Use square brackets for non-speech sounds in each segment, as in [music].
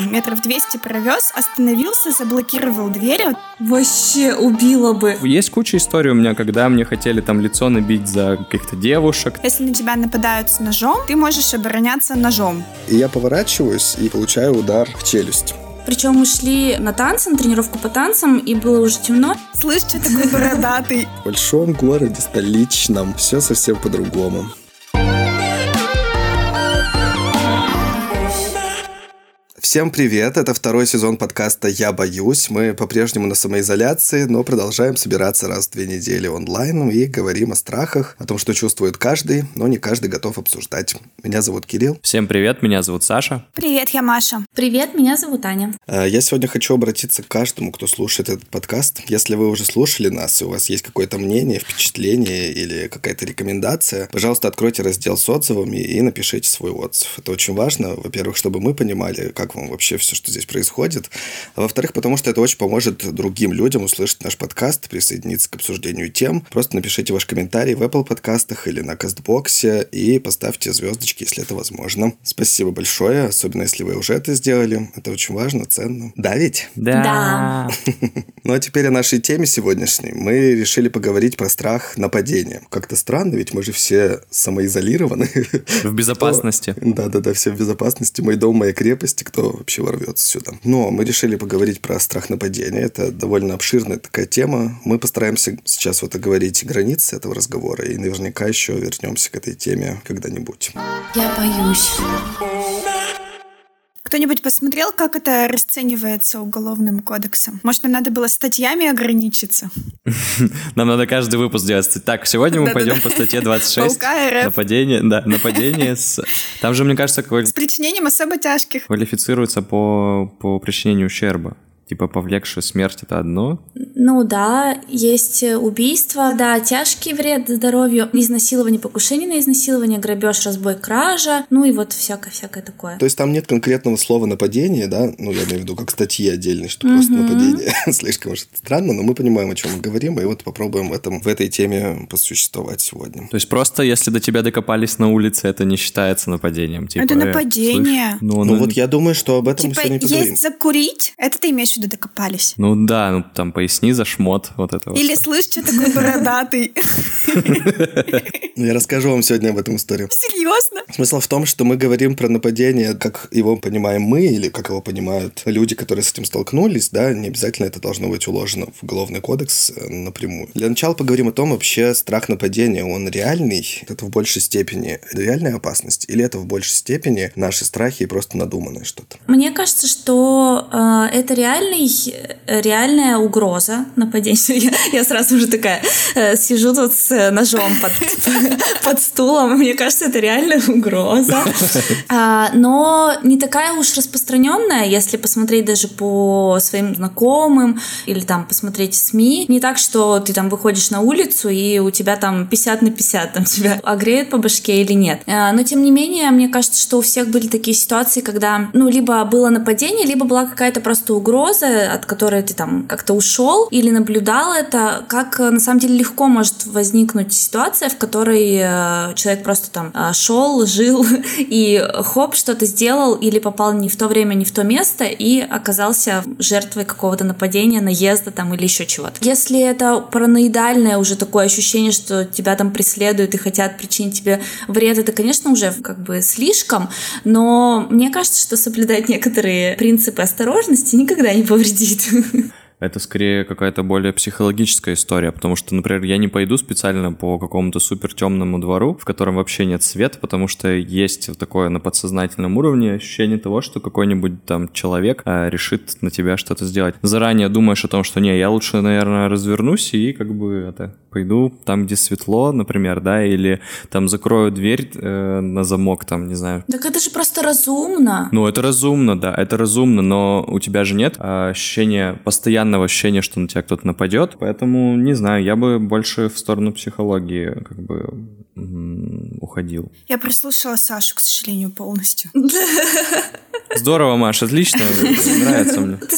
метров 200 провез, остановился, заблокировал дверь. Вообще убило бы. Есть куча историй у меня, когда мне хотели там лицо набить за каких-то девушек. Если на тебя нападают с ножом, ты можешь обороняться ножом. И я поворачиваюсь и получаю удар в челюсть. Причем мы шли на танцы, на тренировку по танцам, и было уже темно. Слышь, что такой бородатый? В большом городе, столичном, все совсем по-другому. Всем привет! Это второй сезон подкаста «Я боюсь». Мы по-прежнему на самоизоляции, но продолжаем собираться раз в две недели онлайн и говорим о страхах, о том, что чувствует каждый, но не каждый готов обсуждать. Меня зовут Кирилл. Всем привет, меня зовут Саша. Привет, я Маша. Привет, меня зовут Аня. Э, я сегодня хочу обратиться к каждому, кто слушает этот подкаст. Если вы уже слушали нас, и у вас есть какое-то мнение, впечатление или какая-то рекомендация, пожалуйста, откройте раздел с отзывами и напишите свой отзыв. Это очень важно, во-первых, чтобы мы понимали, как вам вообще все, что здесь происходит. А во-вторых, потому что это очень поможет другим людям услышать наш подкаст, присоединиться к обсуждению тем. Просто напишите ваш комментарий в Apple подкастах или на Кастбоксе и поставьте звездочки, если это возможно. Спасибо большое, особенно если вы уже это сделали. Это очень важно, ценно. Да ведь? Да. [laughs] Ну а теперь о нашей теме сегодняшней. Мы решили поговорить про страх нападения. Как-то странно, ведь мы же все самоизолированы. В безопасности. [laughs] Да-да-да, все в безопасности. Мой дом, моя крепость. Кто вообще ворвется сюда. Но мы решили поговорить про страх нападения. Это довольно обширная такая тема. Мы постараемся сейчас вот оговорить границы этого разговора и наверняка еще вернемся к этой теме когда-нибудь. Я боюсь. Кто-нибудь посмотрел, как это расценивается уголовным кодексом? Может, нам надо было статьями ограничиться? [laughs] Нам надо каждый выпуск делать. Так, сегодня мы пойдем по статье 26. Нападение, да, нападение с... [laughs] Там же, мне кажется... С причинением особо тяжких. Квалифицируется по, по причинению ущерба. Типа повлекшая смерть это одно? Ну да, есть убийство, да, тяжкий вред здоровью, изнасилование, покушение на изнасилование, грабеж, разбой, кража, ну и вот всякое-всякое такое. То есть там нет конкретного слова нападение, да? Ну, я имею в виду как статьи отдельные, что просто нападение. [laughs] Слишком уж странно, но мы понимаем, о чем мы говорим, и вот попробуем в, этом, в этой теме посуществовать сегодня. То есть просто если до тебя докопались на улице, это не считается нападением? Типа, это нападение. Ну, ну, ну, вот я думаю, что об этом типа, мы сегодня поговорим. есть закурить, это ты имеешь сюда докопались. Ну да, ну там поясни за шмот вот это Или вот. слышь, что такой бородатый. Ну, я расскажу вам сегодня об этом историю. Серьезно? Смысл в том, что мы говорим про нападение, как его понимаем мы, или как его понимают люди, которые с этим столкнулись, да, не обязательно это должно быть уложено в уголовный кодекс э, напрямую. Для начала поговорим о том, вообще страх нападения, он реальный, это в большей степени реальная опасность, или это в большей степени наши страхи и просто надуманное что-то? Мне кажется, что э, это реальный, реальная угроза нападения. [laughs] Я, я сразу уже такая э, сижу тут с ножом под, [laughs] под стулом, мне кажется, это реальная угроза. [laughs] А, но не такая уж распространенная, если посмотреть даже по своим знакомым или там посмотреть СМИ. Не так, что ты там выходишь на улицу и у тебя там 50 на 50, там тебя огреют по башке или нет. А, но тем не менее, мне кажется, что у всех были такие ситуации, когда, ну, либо было нападение, либо была какая-то просто угроза, от которой ты там как-то ушел или наблюдал это, как на самом деле легко может возникнуть ситуация, в которой э, человек просто там э, шел, [laughs] жил [laughs] и хоп, что-то сделал или попал не в то время, не в то место и оказался жертвой какого-то нападения, наезда там или еще чего-то. Если это параноидальное уже такое ощущение, что тебя там преследуют и хотят причинить тебе вред, это, конечно, уже как бы слишком, но мне кажется, что соблюдать некоторые принципы осторожности никогда не повредит. [laughs] это скорее какая-то более психологическая история, потому что, например, я не пойду специально по какому-то супер темному двору, в котором вообще нет света, потому что есть такое на подсознательном уровне ощущение того, что какой-нибудь там человек а, решит на тебя что-то сделать. Заранее думаешь о том, что не, я лучше, наверное, развернусь и как бы это пойду там, где светло, например, да, или там закрою дверь э, на замок, там, не знаю. Так это же просто разумно. Ну, это разумно, да, это разумно, но у тебя же нет а, ощущения, постоянного ощущения, что на тебя кто-то нападет, поэтому, не знаю, я бы больше в сторону психологии как бы уходил. Я прослушала Сашу, к сожалению, полностью. Здорово, Маша, отлично, [laughs] нравится мне. Ты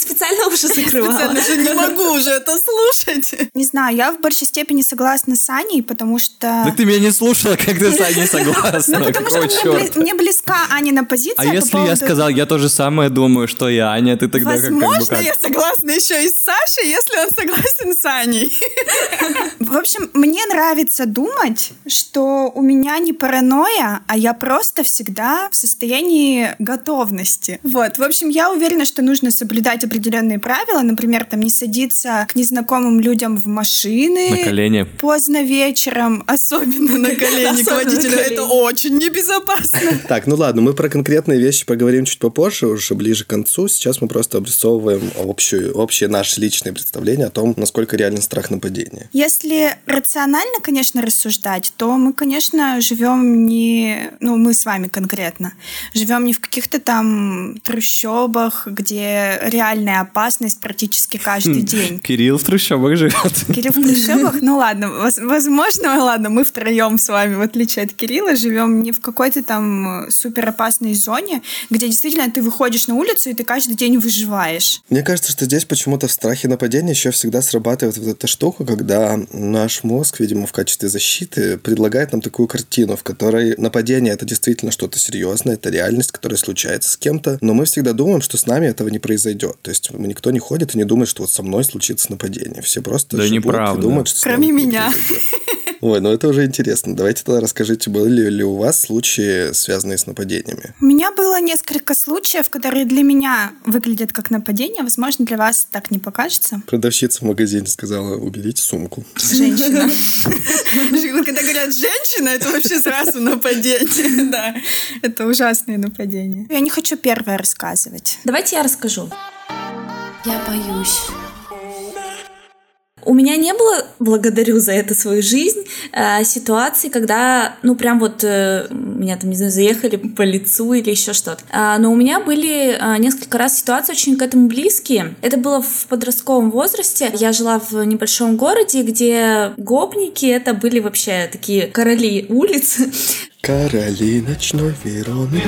уши закрывала. Специально же не могу уже это слушать. Не знаю, я в большей степени согласна с Аней, потому что... Так ты меня не слушала, как ты с Аней согласна. Ну, потому что мне, близка Анина позиция А если я сказал, я то же самое думаю, что и Аня, ты тогда как, как бы Возможно, я согласна еще и с Сашей, если он согласен с Аней. [laughs] В общем, мне нравится думать, что у меня не паранойя, а я просто всегда в состоянии готовности. Вот. В общем, я уверена, что нужно соблюдать определенные правила. Например, там не садиться к незнакомым людям в машины. На колени. Поздно вечером, особенно на колени [laughs] к водителю. Это очень небезопасно. [laughs] Так, ну ладно, мы про конкретные вещи поговорим чуть попозже, уже ближе к концу. Сейчас мы просто обрисовываем общую, общее наше личное представление о том, насколько реален страх нападения. Если рационально, конечно, рассуждать, то мы, конечно, живем не, ну, мы с вами конкретно, живем не в каких-то там трущобах, где реальная опасность практически каждый день. Кирилл в трущобах живет. Кирилл в трущобах? Ну ладно, воз- возможно, ладно, мы втроем с вами, в отличие от Кирилла, живем не в какой-то там э, суперопасной зоне, где действительно ты выходишь на улицу и ты каждый день выживаешь. Мне кажется, что здесь почему-то в страхе нападения еще всегда срабатывает вот эта штука, когда наш мозг, видимо, в качестве защиты предлагает нам такую картину, в которой нападение это действительно что-то серьезное, это реальность, которая случается с кем-то, но мы всегда думаем, что с нами этого не произойдет. То есть мы- никто не ходит и не думает, что вот со мной случится нападение. Все просто Да живут неправда. и думают, что Кроме меня. Ой, ну это уже интересно. Давайте тогда расскажите, были ли у вас случаи, связанные с нападениями? У меня было несколько случаев, которые для меня выглядят как нападение. Возможно, для вас так не покажется. Продавщица в магазине сказала, уберите сумку. Женщина. [laughs] Когда говорят женщина, это вообще сразу нападение. [laughs] Да, это ужасное нападение. Я не хочу первое рассказывать. Давайте я расскажу. Я боюсь. У меня не было, благодарю за это свою жизнь, э, ситуации, когда, ну, прям вот э, меня там, не знаю, заехали по лицу или еще что-то. А, но у меня были э, несколько раз ситуации очень к этому близкие. Это было в подростковом возрасте. Я жила в небольшом городе, где гопники это были вообще такие короли улиц. [laughs] Короли ночной Вероны.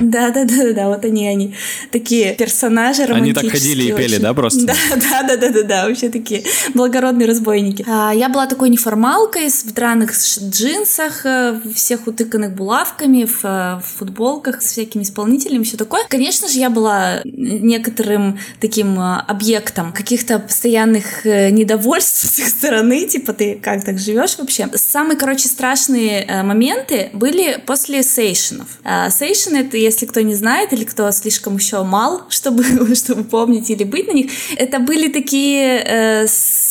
Да, да, да, да, да, вот они, они такие персонажи Они романтические. так ходили и пели, очень. да, просто? Да, да, да, да, да, да, вообще такие благородные разбойники. А, я была такой неформалкой в драных джинсах, э, всех утыканных булавками, в, э, в футболках с всякими исполнителями, все такое. Конечно же, я была некоторым таким э, объектом каких-то постоянных недовольств [laughs] с их стороны, типа ты как так живешь вообще. Самые, короче, страшные э, моменты были после сейшенов. А, Сейшен это, если кто не знает или кто слишком еще мал, [laughs] чтобы, чтобы помнить или быть на них, это были такие, э,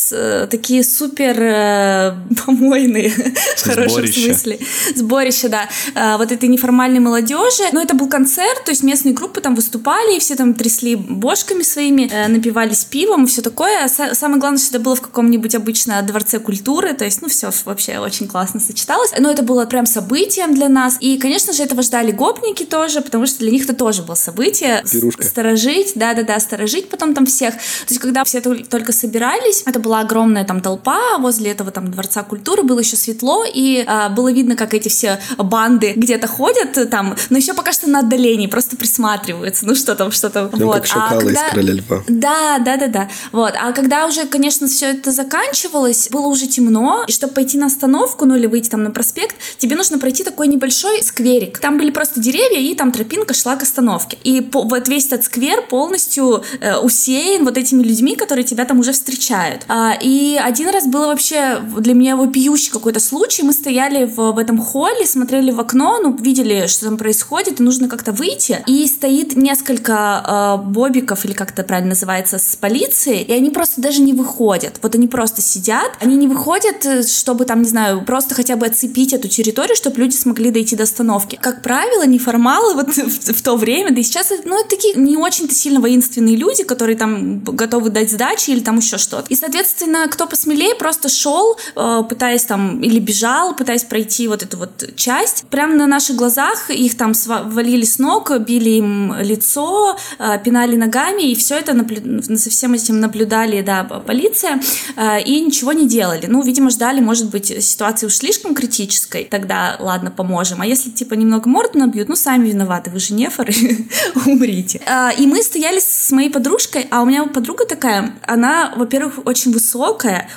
с- э, такие супер э, помойные, в хорошем смысле. Сборище, да. А, Вот этой неформальной молодежи. Но это был концерт, то есть местные группы там выступали, и все там трясли бошками своими, э, напивались пивом и все такое. А са- Самое главное, что это было в каком-нибудь обычно дворце культуры, то есть, ну, все вообще очень классно сочеталось. Но это было прям событием для нас. И, конечно же, этого ждали гопники тоже, потому что для них это тоже было событие. Пирушка. Сторожить, да-да-да, сторожить потом там всех. То есть, когда все тол- только собирались, это была огромная там толпа, возле этого там дворца культуры было еще светло, и а, было видно, как эти все банды где-то ходят э, там, но еще пока что на отдалении, просто присматриваются, ну что там, что там. Прям вот. как шакалы из «Короля льва». Да, да, да, да. Вот. А когда уже, конечно, все это заканчивалось, было уже темно, и чтобы пойти на остановку, ну или выйти там на проспект, тебе нужно пройти такой небольшой скверик. Там были просто деревья, и там тропинка шла к остановке. И по- вот весь этот сквер полностью э, усеян вот этими людьми, которые тебя там уже встречают. А, и один раз было вообще для меня вопиющий какой-то случай. Мы стояли в, в этом холле, смотрели в окно, ну, видели, что там происходит, и нужно как-то выйти. И стоит несколько э, бобиков, или как это правильно называется, с полицией, и они просто даже не выходят. Вот они просто сидят, они не выходят, э, чтобы там, не знаю, просто хотя бы оцепить эту территорию, чтобы люди смогли дойти до остановки. Как правило, неформалы вот [laughs] в, в то время, да и сейчас, это, ну, это такие не очень-то сильно воинственные люди, которые там готовы дать сдачи или там еще что-то. И, соответственно, соответственно, кто посмелее, просто шел, э, пытаясь там, или бежал, пытаясь пройти вот эту вот часть. Прямо на наших глазах их там валили с ног, били им лицо, э, пинали ногами, и все это наблю... за всем этим наблюдали, да, полиция, э, и ничего не делали. Ну, видимо, ждали, может быть, ситуация уж слишком критической, тогда, ладно, поможем. А если, типа, немного морду набьют, ну, сами виноваты, вы же нефоры, [laughs] умрите. И мы стояли с моей подружкой, а у меня подруга такая, она, во-первых, очень высокая,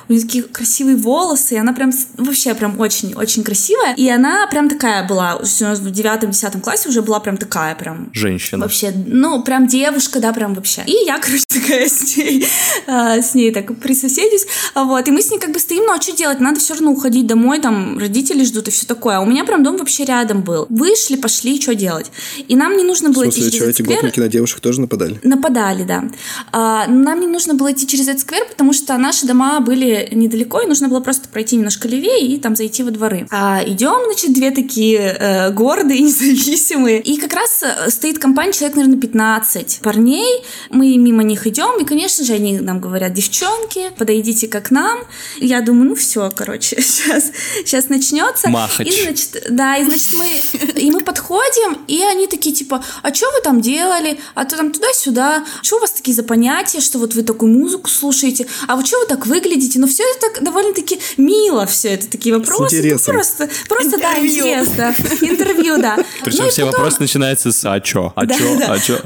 у нее такие красивые волосы, и она прям вообще прям очень-очень красивая, и она прям такая была, в девятом-десятом классе уже была прям такая прям... Женщина. Вообще, ну, прям девушка, да, прям вообще. И я, [laughs] короче, такая с ней, а, с ней так присоседюсь, вот, и мы с ней как бы стоим, ну, а что делать, надо все равно уходить домой, там, родители ждут и все такое, а у меня прям дом вообще рядом был. Вышли, пошли, что делать? И нам не нужно было в смысле, идти что, эти гопники на девушек тоже нападали? Нападали, да. А, нам не нужно было идти через этот сквер, потому что наши дома были недалеко, и нужно было просто пройти немножко левее и там зайти во дворы. А идем, значит, две такие э, гордые, [laughs] независимые. И как раз э, стоит компания человек, наверное, 15 парней. Мы мимо них идем, и, конечно же, они нам говорят, девчонки, подойдите как нам. Я думаю, ну все, короче, [laughs] сейчас, сейчас начнется. Махач. И, значит, да, и, значит, мы, и мы подходим, и они такие, типа, а что вы там делали? А то там туда-сюда. Что у вас такие за понятия, что вот вы такую музыку слушаете? А вы что вы так выглядите? Ну, все это так довольно-таки мило, все это такие вопросы. Ну, просто, просто, да, интересно. Интервью, да. [laughs] Причем ну, все потом... вопросы начинаются с «а чё? А да, чё? Да. А чё?»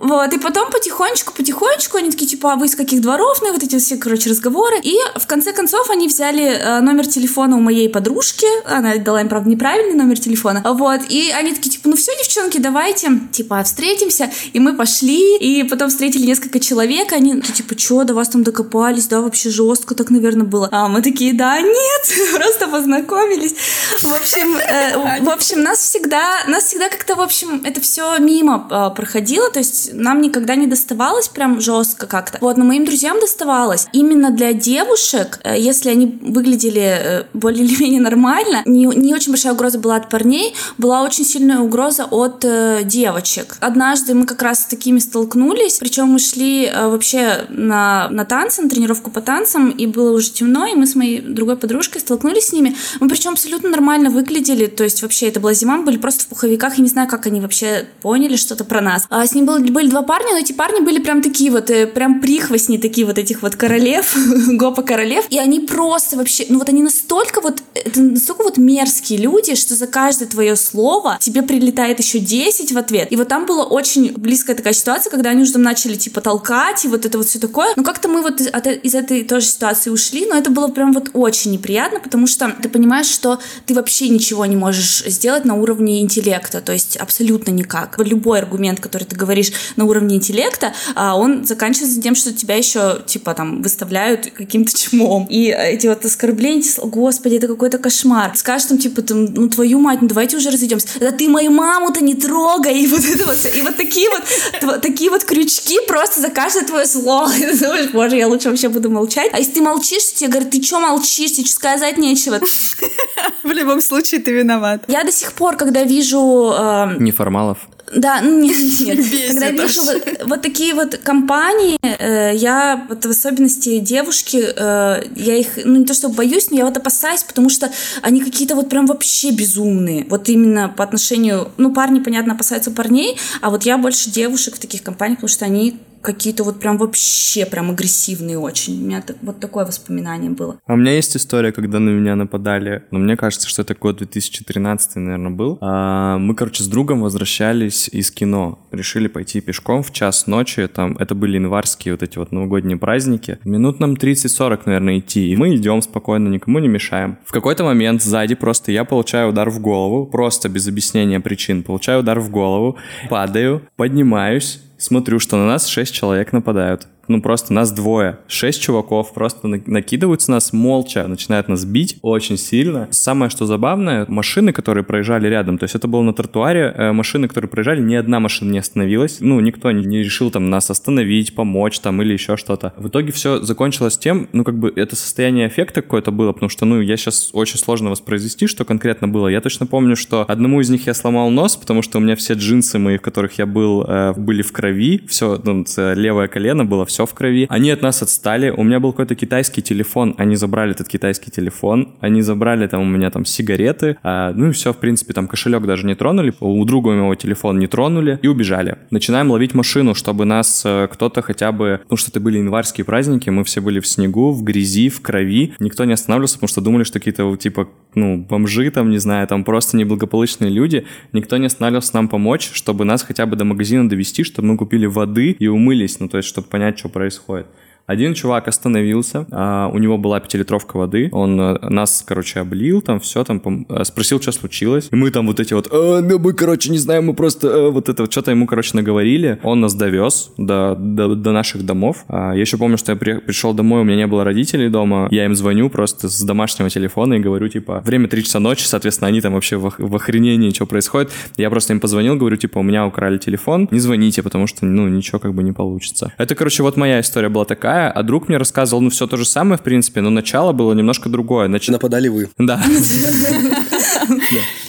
Вот, и потом потихонечку, потихонечку они такие, типа, а вы из каких дворов? Ну, и вот эти все, короче, разговоры. И в конце концов они взяли э, номер телефона у моей подружки. Она дала им, правда, неправильный номер телефона. Вот, и они такие, типа, ну все, девчонки, давайте, типа, встретимся. И мы пошли, и потом встретили несколько человек. Они, типа, чё, до вас там докопались, да, вообще жестко так, наверное, было. А мы такие, да, нет, [laughs] просто познакомились. В общем, э, в общем, нас всегда, нас всегда как-то, в общем, это все мимо э, проходило, то есть нам никогда не доставалось прям жестко как-то. Вот, но моим друзьям доставалось. Именно для девушек, э, если они выглядели э, более или менее нормально, не, не очень большая угроза была от парней, была очень сильная угроза от э, девочек. Однажды мы как раз с такими столкнулись, причем мы шли э, вообще на, на танцы, на тренировку по танцам, и было уже темно, и мы с моей другой подружкой столкнулись с ними. Мы причем абсолютно нормально выглядели, то есть вообще это была зима, мы были просто в пуховиках, я не знаю, как они вообще поняли что-то про нас. А с ним было, были два парня, но эти парни были прям такие вот, э, прям прихвостни такие вот этих вот королев, [laughs] гопа королев, и они просто вообще, ну вот они настолько вот, это настолько вот мерзкие люди, что за каждое твое слово тебе прилетает еще 10 в ответ. И вот там была очень близкая такая ситуация, когда они уже там начали типа толкать и вот это вот все такое. Но как-то мы вот от, из этой тоже ситуации ушли, но это было прям вот очень неприятно, потому что ты понимаешь, что ты вообще ничего не можешь сделать на уровне интеллекта, то есть абсолютно никак. Любой аргумент, который ты говоришь на уровне интеллекта, а, он заканчивается тем, что тебя еще типа там выставляют каким-то чмом. И эти вот оскорбления, господи, это какой-то кошмар. Скажешь там типа, там, ну твою мать, ну давайте уже разойдемся. Да ты мою маму-то не трогай, и вот это вот все. И вот такие вот, такие вот крючки просто за каждое твое слово. И [laughs] ты думаешь, боже, я лучше вообще буду молчать. А если ты молчишь, тебе говорят, ты что молчишь, тебе что сказать нечего. [laughs] В любом случае ты виноват. Я до сих пор, когда вижу... Э, Неформалов. Да, ну, нет, [laughs] нет. Когда вижу вот, вот такие вот компании, э, я вот в особенности девушки, э, я их, ну не то что боюсь, но я вот опасаюсь, потому что они какие-то вот прям вообще безумные. Вот именно по отношению, ну парни, понятно, опасаются парней, а вот я больше девушек в таких компаниях, потому что они какие-то вот прям вообще прям агрессивные очень. У меня так, вот такое воспоминание было. А у меня есть история, когда на меня нападали, но мне кажется, что это год 2013, наверное, был. А, мы, короче, с другом возвращались из кино. Решили пойти пешком в час ночи, там, это были январские вот эти вот новогодние праздники. Минут нам 30-40, наверное, идти. И мы идем спокойно, никому не мешаем. В какой-то момент сзади просто я получаю удар в голову, просто без объяснения причин. Получаю удар в голову, падаю, поднимаюсь, смотрю, что на нас шесть человек нападают ну просто нас двое, шесть чуваков просто накидываются нас молча, начинают нас бить очень сильно. Самое, что забавное, машины, которые проезжали рядом, то есть это было на тротуаре, э, машины, которые проезжали, ни одна машина не остановилась, ну никто не, решил там нас остановить, помочь там или еще что-то. В итоге все закончилось тем, ну как бы это состояние эффекта какое-то было, потому что, ну я сейчас очень сложно воспроизвести, что конкретно было. Я точно помню, что одному из них я сломал нос, потому что у меня все джинсы мои, в которых я был, э, были в крови, все, ну, левое колено было, все все в крови. Они от нас отстали. У меня был какой-то китайский телефон, они забрали этот китайский телефон, они забрали там у меня там сигареты, а, ну и все, в принципе, там кошелек даже не тронули, у друга моего телефон не тронули. И убежали. Начинаем ловить машину, чтобы нас э, кто-то хотя бы, ну что это были январские праздники, мы все были в снегу, в грязи, в крови, никто не останавливался, потому что думали, что какие-то типа, ну, бомжи там, не знаю, там просто неблагополучные люди, никто не останавливался нам помочь, чтобы нас хотя бы до магазина довести, чтобы мы купили воды и умылись, ну то есть, чтобы понять, что происходит. Один чувак остановился, а, у него была пятилитровка воды, он а, нас, короче, облил, там все, там пом- спросил, что случилось. И мы там вот эти вот, а, ну мы, короче, не знаем, мы просто а, вот это вот что-то ему, короче, наговорили. Он нас довез до, до, до наших домов. А, я еще помню, что я при, пришел домой, у меня не было родителей дома, я им звоню просто с домашнего телефона и говорю, типа, время 3 часа ночи, соответственно, они там вообще в, в охренении, что происходит. Я просто им позвонил, говорю, типа, у меня украли телефон, не звоните, потому что, ну, ничего как бы не получится. Это, короче, вот моя история была такая, другая, а друг мне рассказывал, ну, все то же самое, в принципе, но начало было немножко другое. Нач... Нападали вы. Да. [laughs]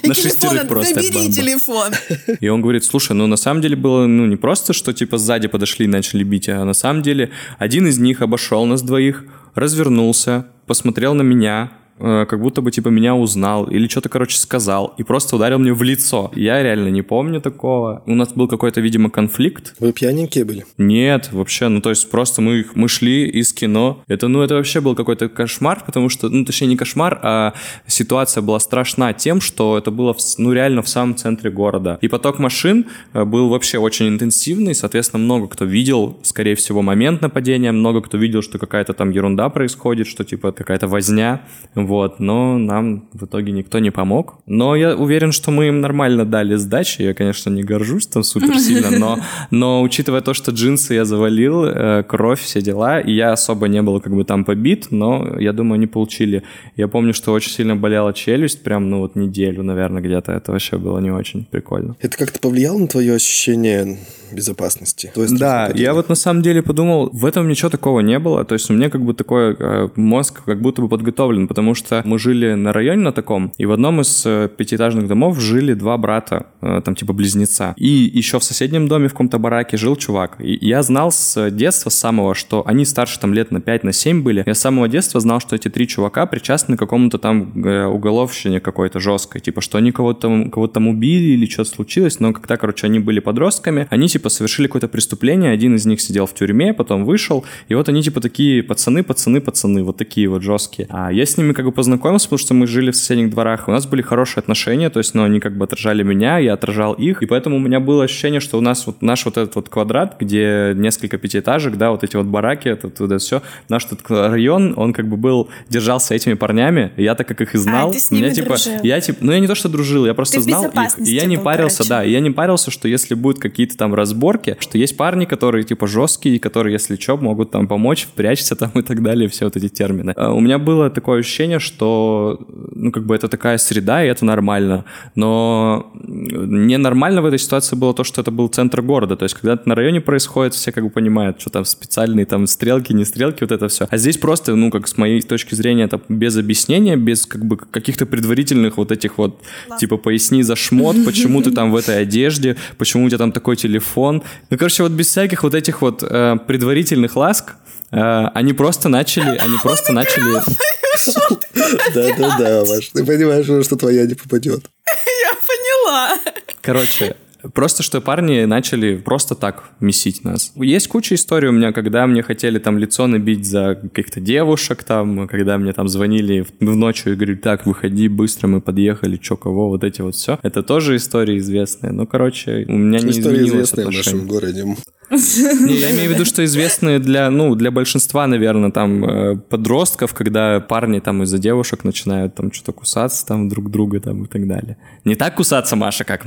На шестерых просто. Телефон. И он говорит, слушай, ну, на самом деле было, ну, не просто, что, типа, сзади подошли и начали бить, а на самом деле один из них обошел нас двоих, развернулся, посмотрел на меня, Э, как будто бы, типа, меня узнал или что-то, короче, сказал и просто ударил мне в лицо. Я реально не помню такого. У нас был какой-то, видимо, конфликт. Вы пьяненькие были? Нет, вообще, ну, то есть просто мы, мы шли из кино. Это, ну, это вообще был какой-то кошмар, потому что, ну, точнее, не кошмар, а ситуация была страшна тем, что это было, в, ну, реально в самом центре города. И поток машин э, был вообще очень интенсивный, соответственно, много кто видел, скорее всего, момент нападения, много кто видел, что какая-то там ерунда происходит, что, типа, какая-то возня. Вот, но нам в итоге никто не помог. Но я уверен, что мы им нормально дали сдачи. Я, конечно, не горжусь там супер сильно, но, но учитывая то, что джинсы я завалил, э, кровь, все дела, и я особо не был как бы там побит, но я думаю, они получили. Я помню, что очень сильно болела челюсть, прям, ну вот неделю, наверное, где-то. Это вообще было не очень прикольно. Это как-то повлияло на твое ощущение безопасности. Да, я вот на самом деле подумал, в этом ничего такого не было. То есть у меня как бы такой э, мозг как будто бы подготовлен, потому что мы жили на районе на таком, и в одном из э, пятиэтажных домов жили два брата, э, там типа близнеца. И еще в соседнем доме в каком-то бараке жил чувак. И я знал с детства самого, что они старше там лет на 5, на 7 были. Я с самого детства знал, что эти три чувака причастны к какому-то там уголовщине какой-то жесткой. Типа, что они кого-то кого там убили или что-то случилось, но когда, короче, они были подростками, они типа совершили какое-то преступление, один из них сидел в тюрьме, потом вышел, и вот они типа такие пацаны, пацаны, пацаны, вот такие вот жесткие. А я с ними как бы познакомился, потому что мы жили в соседних дворах, у нас были хорошие отношения, то есть, ну, они как бы отражали меня, я отражал их, и поэтому у меня было ощущение, что у нас вот наш вот этот вот квадрат, где несколько пятиэтажек, да, вот эти вот бараки, это туда все, наш тут район, он как бы был, держался этими парнями, и я так как их и а, знал, а, ты с ними меня типа, дружил. я типа, ну я не то что дружил, я просто ты знал их, и я не парился, короче. да, и я не парился, что если будут какие-то там разборки, что есть парни, которые типа жесткие, которые, если что, могут там помочь, прячься там и так далее, все вот эти термины. А у меня было такое ощущение, что ну, как бы это такая среда, и это нормально. Но ненормально в этой ситуации было то, что это был центр города. То есть, когда это на районе происходит, все как бы понимают, что там специальные там стрелки, не стрелки, вот это все. А здесь просто, ну, как с моей точки зрения, это без объяснения, без как бы каких-то предварительных вот этих вот, Ладно. типа, поясни за шмот, почему ты там в этой одежде, почему у тебя там такой телефон. Ну, короче, вот без всяких вот этих вот э, предварительных ласк, э, они просто начали, они [laughs] просто начали... Да-да-да, Маш, ты понимаешь, что твоя не попадет. [laughs] Я поняла. Короче, Просто что парни начали просто так месить нас. Есть куча историй у меня, когда мне хотели там лицо набить за каких-то девушек, там, когда мне там звонили в, в ночью и говорили, так, выходи быстро, мы подъехали, чё, кого, вот эти вот все. Это тоже истории известные. Ну, короче, у меня не Истории известные в нашем городе. Не, я имею в виду, что известные для, ну, для большинства, наверное, там, э, подростков, когда парни там из-за девушек начинают там что-то кусаться там друг друга там и так далее. Не так кусаться, Маша, как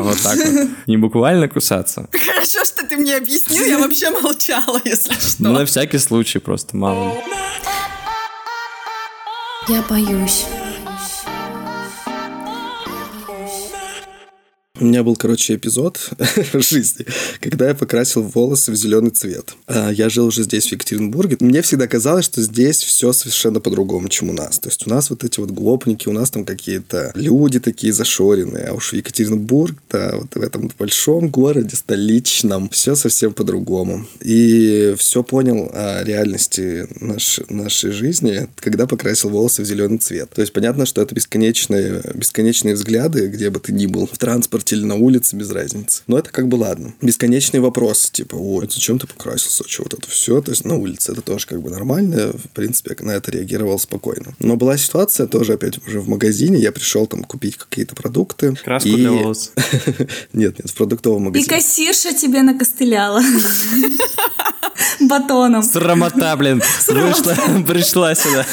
вот так вот. Не буквально кусаться. Хорошо, что ты мне объяснил, я вообще молчала, если что. Ну, на всякий случай просто, мало Я боюсь. У меня был, короче, эпизод [laughs] в жизни, когда я покрасил волосы в зеленый цвет. А, Я жил уже здесь, в Екатеринбурге. Мне всегда казалось, что здесь все совершенно по-другому, чем у нас. То есть у нас вот эти вот гопники, у нас там какие-то люди такие зашоренные. А уж в Екатеринбург, да, вот в этом большом городе, столичном, все совсем по-другому. И все понял о реальности наш, нашей жизни, когда покрасил волосы в зеленый цвет. То есть понятно, что это бесконечные, бесконечные взгляды, где бы ты ни был, в транспорте или на улице, без разницы. Но это как бы ладно. Бесконечные вопросы, типа, ой, зачем ты покрасился, что вот это все. То есть на улице это тоже как бы нормально. В принципе, я на это реагировал спокойно. Но была ситуация тоже, опять уже в магазине. Я пришел там купить какие-то продукты. Краску и- для волос. [laughs] Нет, нет, в продуктовом И магазине. кассирша тебе накостыляла. [laughs] Батоном. Срамота, блин. [laughs] Вышла, пришла сюда.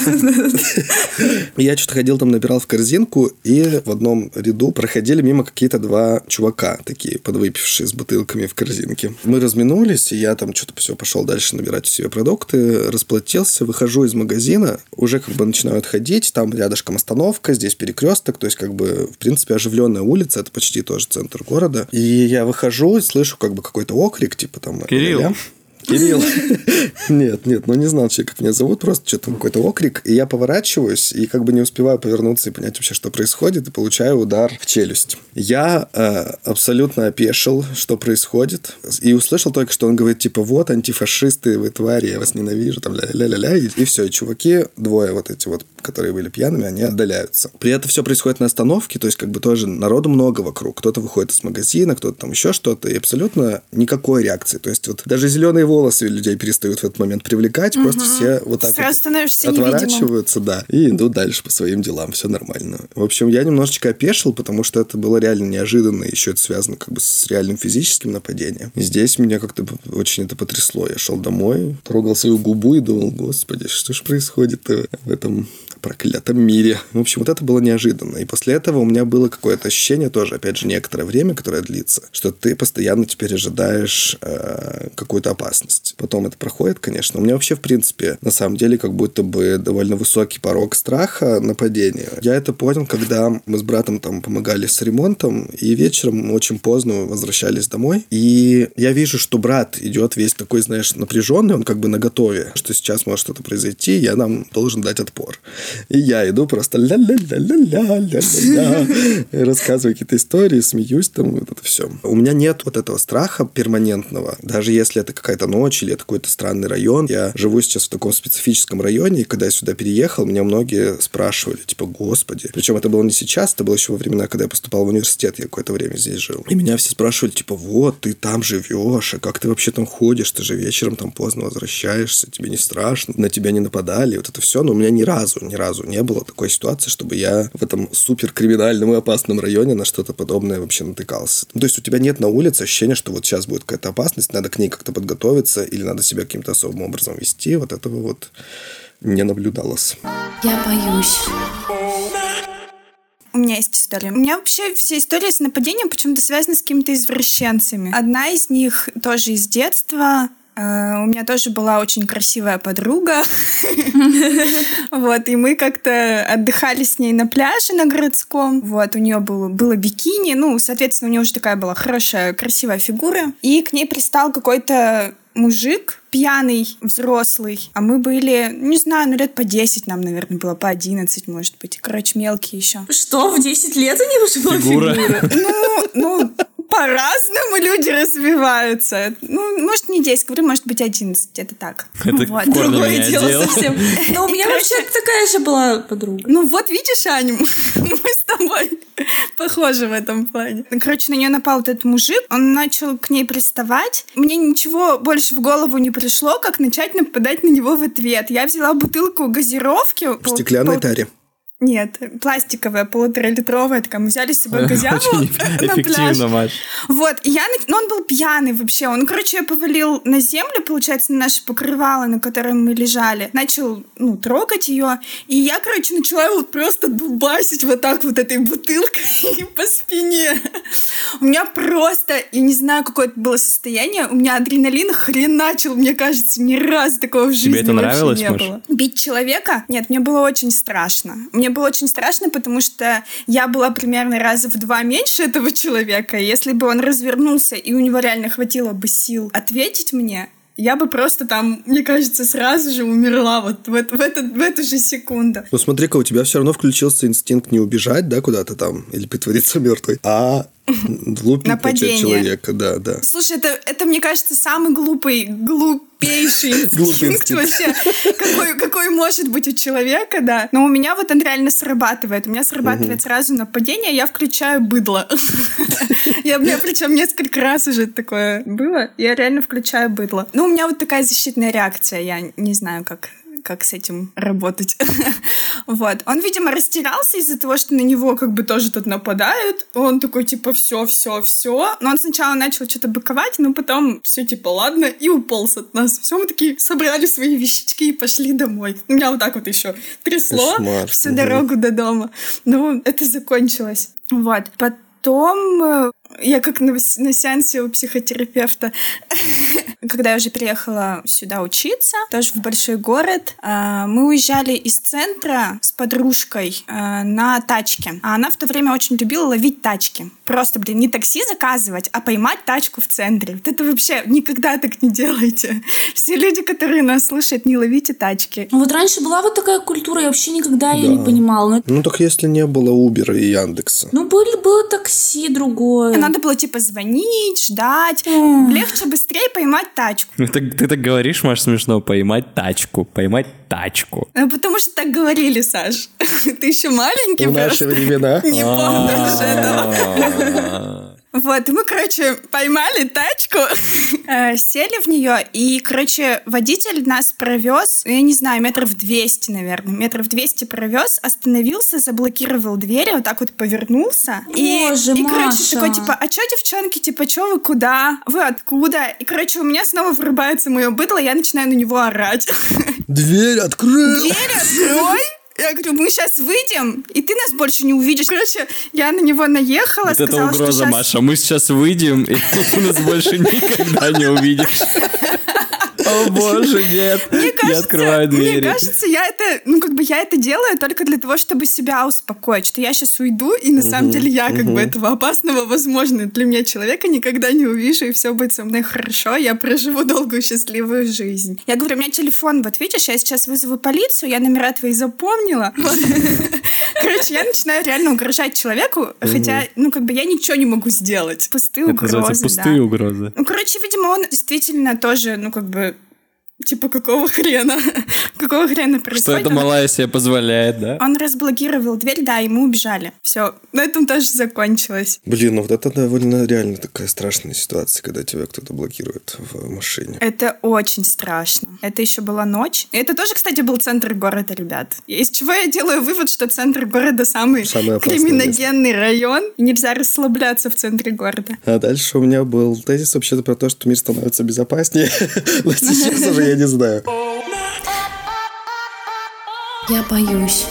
Я что-то ходил там, набирал в корзинку, и в одном ряду проходили мимо какие-то два чувака, такие подвыпившие с бутылками в корзинке. Мы разминулись, и я там что-то все пошел дальше набирать себе продукты, расплатился, выхожу из магазина, уже как бы начинаю отходить, там рядышком остановка, здесь перекресток, то есть как бы, в принципе, оживленная улица, это почти тоже центр города. И я выхожу и слышу как бы какой-то окрик, типа там... Кирилл. Кирилл. [laughs] Нет, нет, ну не знал вообще, как меня зовут, просто что-то какой-то окрик. И я поворачиваюсь, и как бы не успеваю повернуться и понять вообще, что происходит, и получаю удар в челюсть. Я э, абсолютно опешил, что происходит, и услышал только, что он говорит, типа, вот, антифашисты, вы твари, я вас ненавижу, там, ля-ля-ля-ля, и, и все. И чуваки, двое вот эти вот, которые были пьяными, они отдаляются. При этом все происходит на остановке, то есть как бы тоже народу много вокруг. Кто-то выходит из магазина, кто-то там еще что-то, и абсолютно никакой реакции. То есть вот даже зеленые волосы людей перестают в этот момент привлекать, просто все вот так Сразу вот становишься невидимым. отворачиваются, да, и идут дальше по своим делам, все нормально. В общем, я немножечко опешил, потому что это было реально неожиданно, еще это связано как бы с реальным физическим нападением. И здесь меня как-то очень это потрясло. Я шел домой, трогал свою губу и думал, господи, что ж происходит в этом проклятом мире. В общем, вот это было неожиданно. И после этого у меня было какое-то ощущение тоже, опять же, некоторое время, которое длится, что ты постоянно теперь ожидаешь э, какую-то опасность. Потом это проходит, конечно. У меня вообще, в принципе, на самом деле, как будто бы довольно высокий порог страха нападения. Я это понял, когда мы с братом там помогали с ремонтом, и вечером очень поздно возвращались домой. И я вижу, что брат идет весь такой, знаешь, напряженный, он как бы наготове, что сейчас может что-то произойти, я нам должен дать отпор. И я иду просто ля-ля-ля-ля-ля-ля-ля, рассказываю какие-то истории, смеюсь, там вот это все. У меня нет вот этого страха перманентного, даже если это какая-то ночь или это какой-то странный район. Я живу сейчас в таком специфическом районе, и когда я сюда переехал, меня многие спрашивали, типа, господи. Причем это было не сейчас, это было еще во времена, когда я поступал в университет, я какое-то время здесь жил. И меня все спрашивали, типа, вот, ты там живешь, а как ты вообще там ходишь, ты же вечером там поздно возвращаешься, тебе не страшно, на тебя не нападали, вот это все. Но у меня ни разу, ни разу не было такой ситуации, чтобы я в этом супер криминальном и опасном районе на что-то подобное вообще натыкался. Ну, то есть у тебя нет на улице ощущения, что вот сейчас будет какая-то опасность, надо к ней как-то подготовиться или надо себя каким-то особым образом вести. Вот этого вот не наблюдалось. Я боюсь. У меня есть история. У меня вообще все истории с нападением почему-то связаны с какими-то извращенцами. Одна из них тоже из детства. Э, У меня тоже была очень красивая подруга. [laughs] Вот, и мы как-то отдыхали с ней на пляже на городском. Вот, у нее было, было бикини. Ну, соответственно, у нее уже такая была хорошая, красивая фигура. И к ней пристал какой-то мужик, пьяный, взрослый. А мы были, не знаю, ну лет по 10 нам, наверное, было, по 11, может быть. Короче, мелкие еще. Что, в 10 лет у них уже была Фигура. фигура? Ну, ну, по-разному люди развиваются. Ну, может, не 10, говорю, может быть, 11. Это так. Это Вот. Другое дело дело. совсем. [laughs] Но у меня вообще такая же была подруга. Ну вот видишь, Аню, [laughs] мы с тобой похожи в этом плане. Ну, Короче, на нее напал этот мужик, он начал к ней приставать. Мне ничего больше в голову не пришло, как начать нападать на него в ответ. Я взяла бутылку газировки. В стеклянной таре. Нет, пластиковая, полуторалитровая такая. Мы взяли с собой газяву Очень [laughs] на пляж. Маш. Вот, и я, ну, он был пьяный вообще. Он, короче, повалил на землю, получается, на наше покрывало, на котором мы лежали. Начал, ну, трогать ее. И я, короче, начала его просто дубасить вот так вот этой бутылкой [laughs] по спине. У меня просто, я не знаю, какое это было состояние, у меня адреналин хреначил, мне кажется, ни разу такого в жизни это вообще нравилось, не Маш? было. Бить человека? Нет, мне было очень страшно. Мне мне было очень страшно, потому что я была примерно раза в два меньше этого человека. Если бы он развернулся, и у него реально хватило бы сил ответить мне, я бы просто там, мне кажется, сразу же умерла вот в, в, этот, в эту же секунду. Ну смотри-ка, у тебя все равно включился инстинкт не убежать, да, куда-то там, или притвориться мертвой, а лупить Нападение. человека, да, да. Слушай, это, это, мне кажется, самый глупый, глупейший инстинкт [laughs] вообще, какой, какой может быть у человека, да. Но у меня вот он реально срабатывает. У меня срабатывает сразу нападение, я включаю быдло. [laughs] Я, у меня причем несколько раз уже такое было. Я реально включаю быдло. Ну, у меня вот такая защитная реакция. Я не знаю, как как с этим работать. [laughs] вот. Он, видимо, растерялся из-за того, что на него как бы тоже тут нападают. Он такой, типа, все, все, все. Но он сначала начал что-то быковать, но потом все, типа, ладно, и уполз от нас. Все, мы такие собрали свои вещички и пошли домой. Меня вот так вот еще трясло Кошмар. всю дорогу до дома. Но это закончилось. Вот. Потом э, я как на, на сеансе у психотерапевта, [laughs] когда я уже приехала сюда учиться, тоже в большой город, а, мы уезжали из центра с подружкой а, на тачке. А она в то время очень любила ловить тачки. Просто, блин, не такси заказывать, а поймать тачку в центре. Вот это вообще никогда так не делайте. [laughs] Все люди, которые нас слушают, не ловите тачки. Ну вот раньше была вот такая культура, я вообще никогда ее не Да. понимала. Ну, Ну, так если не было Uber и Яндекса. ну были, было такси другое. Надо было типа звонить, ждать. Легче быстрее поймать тачку. Ну, так- ты так говоришь, Маш, смешно, поймать тачку, поймать тачку. Ну, Потому что так говорили, Саш. [laughs] Ты еще маленький В наши времена. [laughs] Не помнишь этого. [laughs] Вот, и мы, короче, поймали тачку, [laughs] э, сели в нее, и, короче, водитель нас провез, я не знаю, метров 200, наверное, метров 200 провез, остановился, заблокировал двери, вот так вот повернулся. и, Боже, и, короче, Маша. такой, типа, а чё, девчонки, типа, чё вы куда? Вы откуда? И, короче, у меня снова врубается мое быдло, я начинаю на него орать. Дверь открыл! Дверь открой! Я говорю, мы сейчас выйдем, и ты нас больше не увидишь. Короче, я на него наехала, Вот это сказала, что угроза, щас- Маша. Мы сейчас выйдем, и ты нас больше никогда не увидишь. [laughs] О боже, [laughs] нет. Мне Я кажется, открываю мне двери. кажется, я это, ну как бы я это делаю только для того, чтобы себя успокоить, что я сейчас уйду, и на самом деле я как бы этого опасного, возможно, для меня человека никогда не увижу, и все будет со мной хорошо, я проживу долгую счастливую жизнь. Я говорю, у меня телефон, вот видишь, я сейчас вызову полицию, я номера твои запомнила. [laughs] Короче, я начинаю реально угрожать человеку, хотя, ну как бы я ничего не могу сделать. Пустые угрозы, пустые угрозы. Ну, короче, видимо, он действительно тоже, ну, как бы, типа, какого [laughs] хрена? какого хрена Что происходит? это малая себе позволяет, да? Он разблокировал дверь, да, и мы убежали. Все, на этом тоже закончилось. Блин, ну вот это довольно реально такая страшная ситуация, когда тебя кто-то блокирует в машине. Это очень страшно. Это еще была ночь. И это тоже, кстати, был центр города, ребят. Из чего я делаю вывод, что центр города самый криминогенный район. И нельзя расслабляться в центре города. А дальше у меня был тезис вообще-то про то, что мир становится безопаснее. [laughs] Но сейчас уже я не знаю. Я боюсь.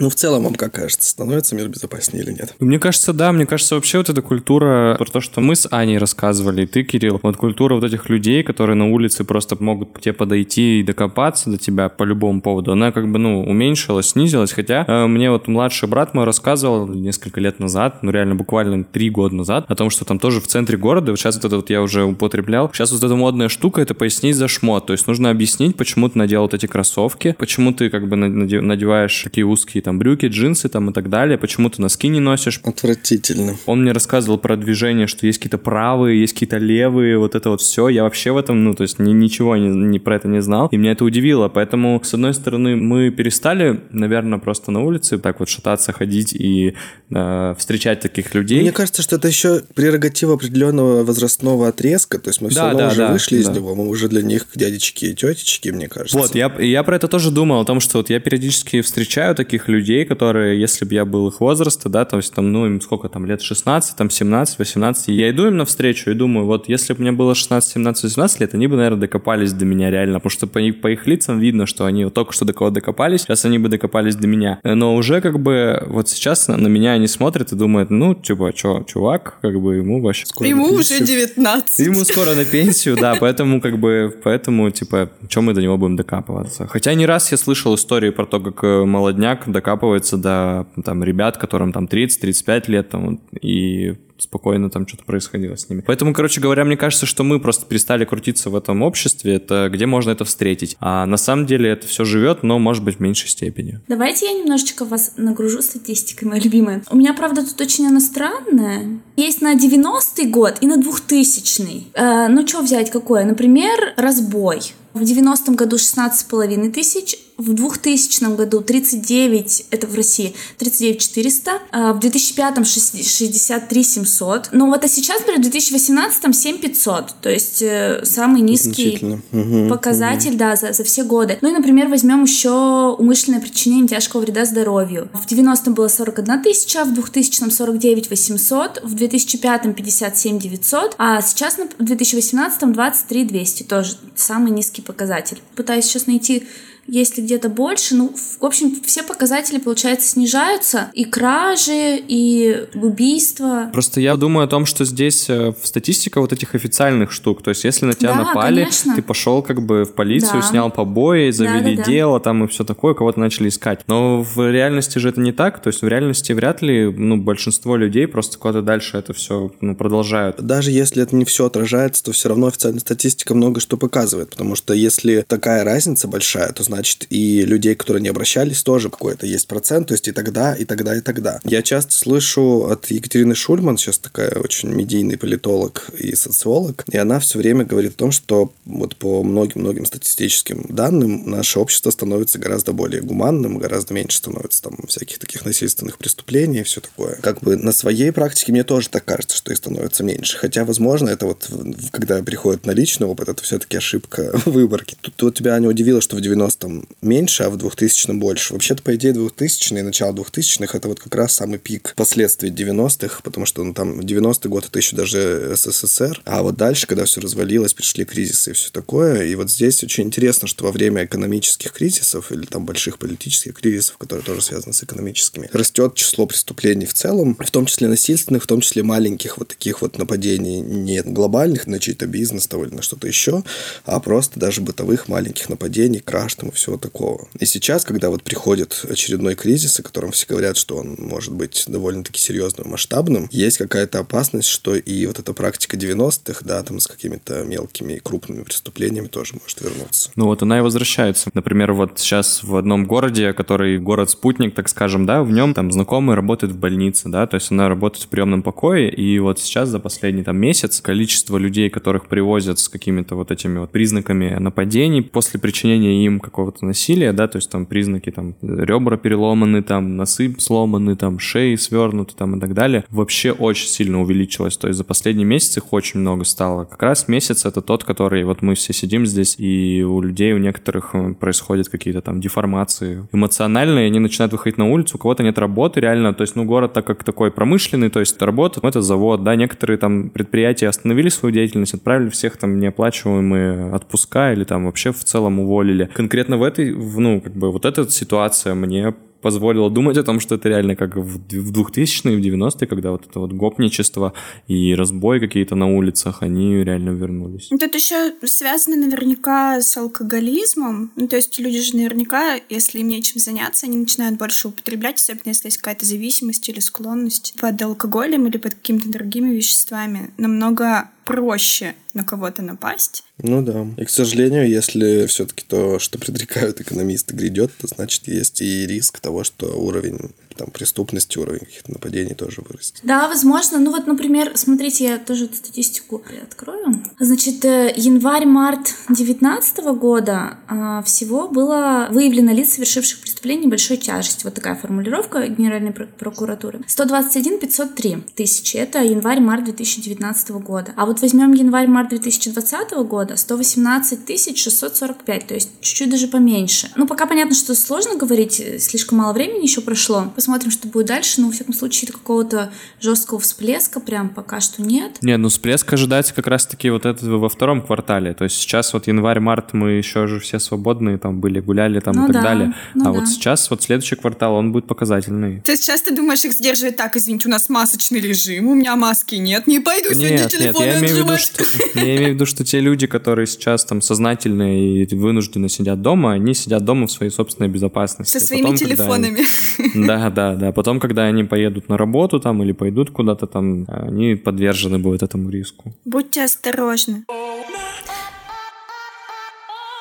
Ну, в целом, вам как кажется, становится мир безопаснее или нет? Мне кажется, да, мне кажется, вообще вот эта культура, про то, что мы с Аней рассказывали, и ты, Кирилл, вот культура вот этих людей, которые на улице просто могут к тебе подойти и докопаться до тебя по любому поводу, она как бы, ну, уменьшилась, снизилась, хотя э, мне вот младший брат мой рассказывал несколько лет назад, ну, реально буквально три года назад, о том, что там тоже в центре города, вот сейчас вот это вот я уже употреблял, сейчас вот эта модная штука, это пояснить за шмот, то есть нужно объяснить, почему ты надел вот эти кроссовки, почему ты как бы наде- надеваешь такие узкие там брюки, джинсы там и так далее, почему ты носки не носишь, Отвратительно. он мне рассказывал про движение, что есть какие-то правые, есть какие-то левые, вот это вот все. Я вообще в этом, ну, то есть ни- ничего не, не про это не знал, и меня это удивило. Поэтому, с одной стороны, мы перестали, наверное, просто на улице так вот шататься, ходить и э, встречать таких людей. Мне кажется, что это еще прерогатива определенного возрастного отрезка. То есть мы все Да, равно да, уже да, вышли из да. него. Мы уже для них дядечки и тетечки, мне кажется. Вот, я, я про это тоже думал, о том, что вот я периодически встречаю таких людей, людей, которые, если бы я был их возраста, да, то есть там, ну, им сколько там, лет 16, там 17, 18, я иду им навстречу и думаю, вот если бы мне было 16, 17, 18 лет, они бы, наверное, докопались до меня реально, потому что по, по их лицам видно, что они вот только что до кого докопались, сейчас они бы докопались до меня. Но уже как бы вот сейчас на, на меня они смотрят и думают, ну, типа, чё, чувак, как бы ему вообще скоро Ему уже 19. Ему скоро на пенсию, да, поэтому как бы, поэтому, типа, чем мы до него будем докапываться? Хотя не раз я слышал истории про то, как э, молодняк докапывается до там ребят, которым там 30-35 лет, там, и спокойно там что-то происходило с ними. Поэтому, короче говоря, мне кажется, что мы просто перестали крутиться в этом обществе, это где можно это встретить. А на самом деле это все живет, но может быть в меньшей степени. Давайте я немножечко вас нагружу статистикой, моя любимая. У меня, правда, тут очень иностранная. Есть на 90-й год и на 2000-й. Э, ну, что взять какое? Например, разбой. В 90-м году 16,5 тысяч, в 2000 году 39, это в России, 39 400, а в 2005 63 700. Ну вот а сейчас, например, в 2018 7 500, то есть э, самый низкий показатель, угу. да, за, за все годы. Ну и, например, возьмем еще умышленное причинение тяжкого вреда здоровью. В 90-м было 41 тысяча, в 2000 49 800, в 2005 57 900, а сейчас в 2018 23 200, тоже самый низкий показатель. Пытаюсь сейчас найти если где-то больше, ну, в общем, все показатели, получается, снижаются. И кражи, и убийства. Просто я думаю о том, что здесь э, статистика вот этих официальных штук. То есть, если на тебя да, напали, конечно. ты пошел как бы в полицию, да. снял побои, завели да, да, дело да. там и все такое, кого-то начали искать. Но в реальности же это не так. То есть, в реальности вряд ли, ну, большинство людей просто куда-то дальше это все ну, продолжают. Даже если это не все отражается, то все равно официальная статистика много что показывает. Потому что если такая разница большая, то значит, и людей, которые не обращались, тоже какой-то есть процент, то есть и тогда, и тогда, и тогда. Я часто слышу от Екатерины Шульман, сейчас такая очень медийный политолог и социолог, и она все время говорит о том, что вот по многим-многим статистическим данным наше общество становится гораздо более гуманным, гораздо меньше становится там всяких таких насильственных преступлений и все такое. Как бы на своей практике мне тоже так кажется, что их становится меньше. Хотя, возможно, это вот, когда приходит на личный опыт, это все-таки ошибка [laughs] выборки. Тут, тут тебя не удивило, что в 90-м меньше, а в 2000-м больше. Вообще-то, по идее, 2000-е, начало 2000-х это вот как раз самый пик последствий 90-х, потому что ну, там 90-й год это еще даже СССР, а вот дальше, когда все развалилось, пришли кризисы и все такое, и вот здесь очень интересно, что во время экономических кризисов или там больших политических кризисов, которые тоже связаны с экономическими, растет число преступлений в целом, в том числе насильственных, в том числе маленьких вот таких вот нападений, не глобальных на чей-то бизнес на что-то еще, а просто даже бытовых маленьких нападений, краж там и всего такого. И сейчас, когда вот приходит очередной кризис, о котором все говорят, что он может быть довольно-таки серьезным, масштабным, есть какая-то опасность, что и вот эта практика 90-х, да, там с какими-то мелкими и крупными преступлениями тоже может вернуться. Ну вот она и возвращается. Например, вот сейчас в одном городе, который город-спутник, так скажем, да, в нем там знакомый работает в больнице, да, то есть она работает в приемном покое, и вот сейчас за последний там месяц количество людей, которых привозят с какими-то вот этими вот признаками нападений после причинения им какого-то насилия, да, то есть там признаки, там, ребра переломаны, там, носы сломаны, там, шеи свернуты, там, и так далее, вообще очень сильно увеличилось, то есть за последний месяц их очень много стало. Как раз месяц это тот, который, вот мы все сидим здесь, и у людей, у некоторых э, происходят какие-то там деформации эмоциональные, они начинают выходить на улицу, у кого-то нет работы, реально, то есть, ну, город так как такой промышленный, то есть работа, ну, это завод, да, некоторые там предприятия остановили свою деятельность, отправили всех там неоплачиваемые отпуска или там вообще в целом уволили. Конкретно в этой ну, как бы вот эта ситуация мне позволило думать о том, что это реально как в 2000-е, в 90-е, когда вот это вот гопничество и разбой какие-то на улицах, они реально вернулись. Ну, это еще связано наверняка с алкоголизмом. Ну, то есть люди же наверняка, если им нечем заняться, они начинают больше употреблять, особенно если есть какая-то зависимость или склонность под алкоголем или под какими-то другими веществами. Намного проще на кого-то напасть. Ну да. И, к сожалению, если все-таки то, что предрекают экономисты, грядет, то значит есть и риск того, что уровень там преступности, уровень нападений тоже вырастет. Да, возможно. Ну вот, например, смотрите, я тоже эту статистику открою. Значит, э, январь-март 2019 года а, всего было выявлено лиц, совершивших преступление большой тяжести. Вот такая формулировка Генеральной прокуратуры. 121 503 тысячи. Это январь-март 2019 года. А вот возьмем январь-март 2020 года 118 тысяч 645, то есть чуть-чуть даже поменьше. Ну, пока понятно, что сложно говорить, слишком мало времени еще прошло. Посмотрим, что будет дальше, но, во всяком случае, какого-то жесткого всплеска прям пока что нет. Не, ну всплеск ожидается как раз-таки вот это во втором квартале. То есть сейчас вот январь-март мы еще же все свободные там были, гуляли там Ну и так да, далее. ну а да. вот сейчас, вот следующий квартал, он будет показательный. То есть сейчас ты думаешь их сдерживать так, извините, у нас масочный режим, у меня маски нет, не пойду сегодня Нет, нет, телефон я имею в виду, что я имею в виду, что те люди, которые сейчас там сознательные и вынуждены сидят дома, они сидят дома в своей собственной безопасности. Со своими Потом, когда они- телефонами. Да, да, да. Потом, когда они поедут на работу там или пойдут куда-то там, они подвержены будут этому риску. Будьте осторожны.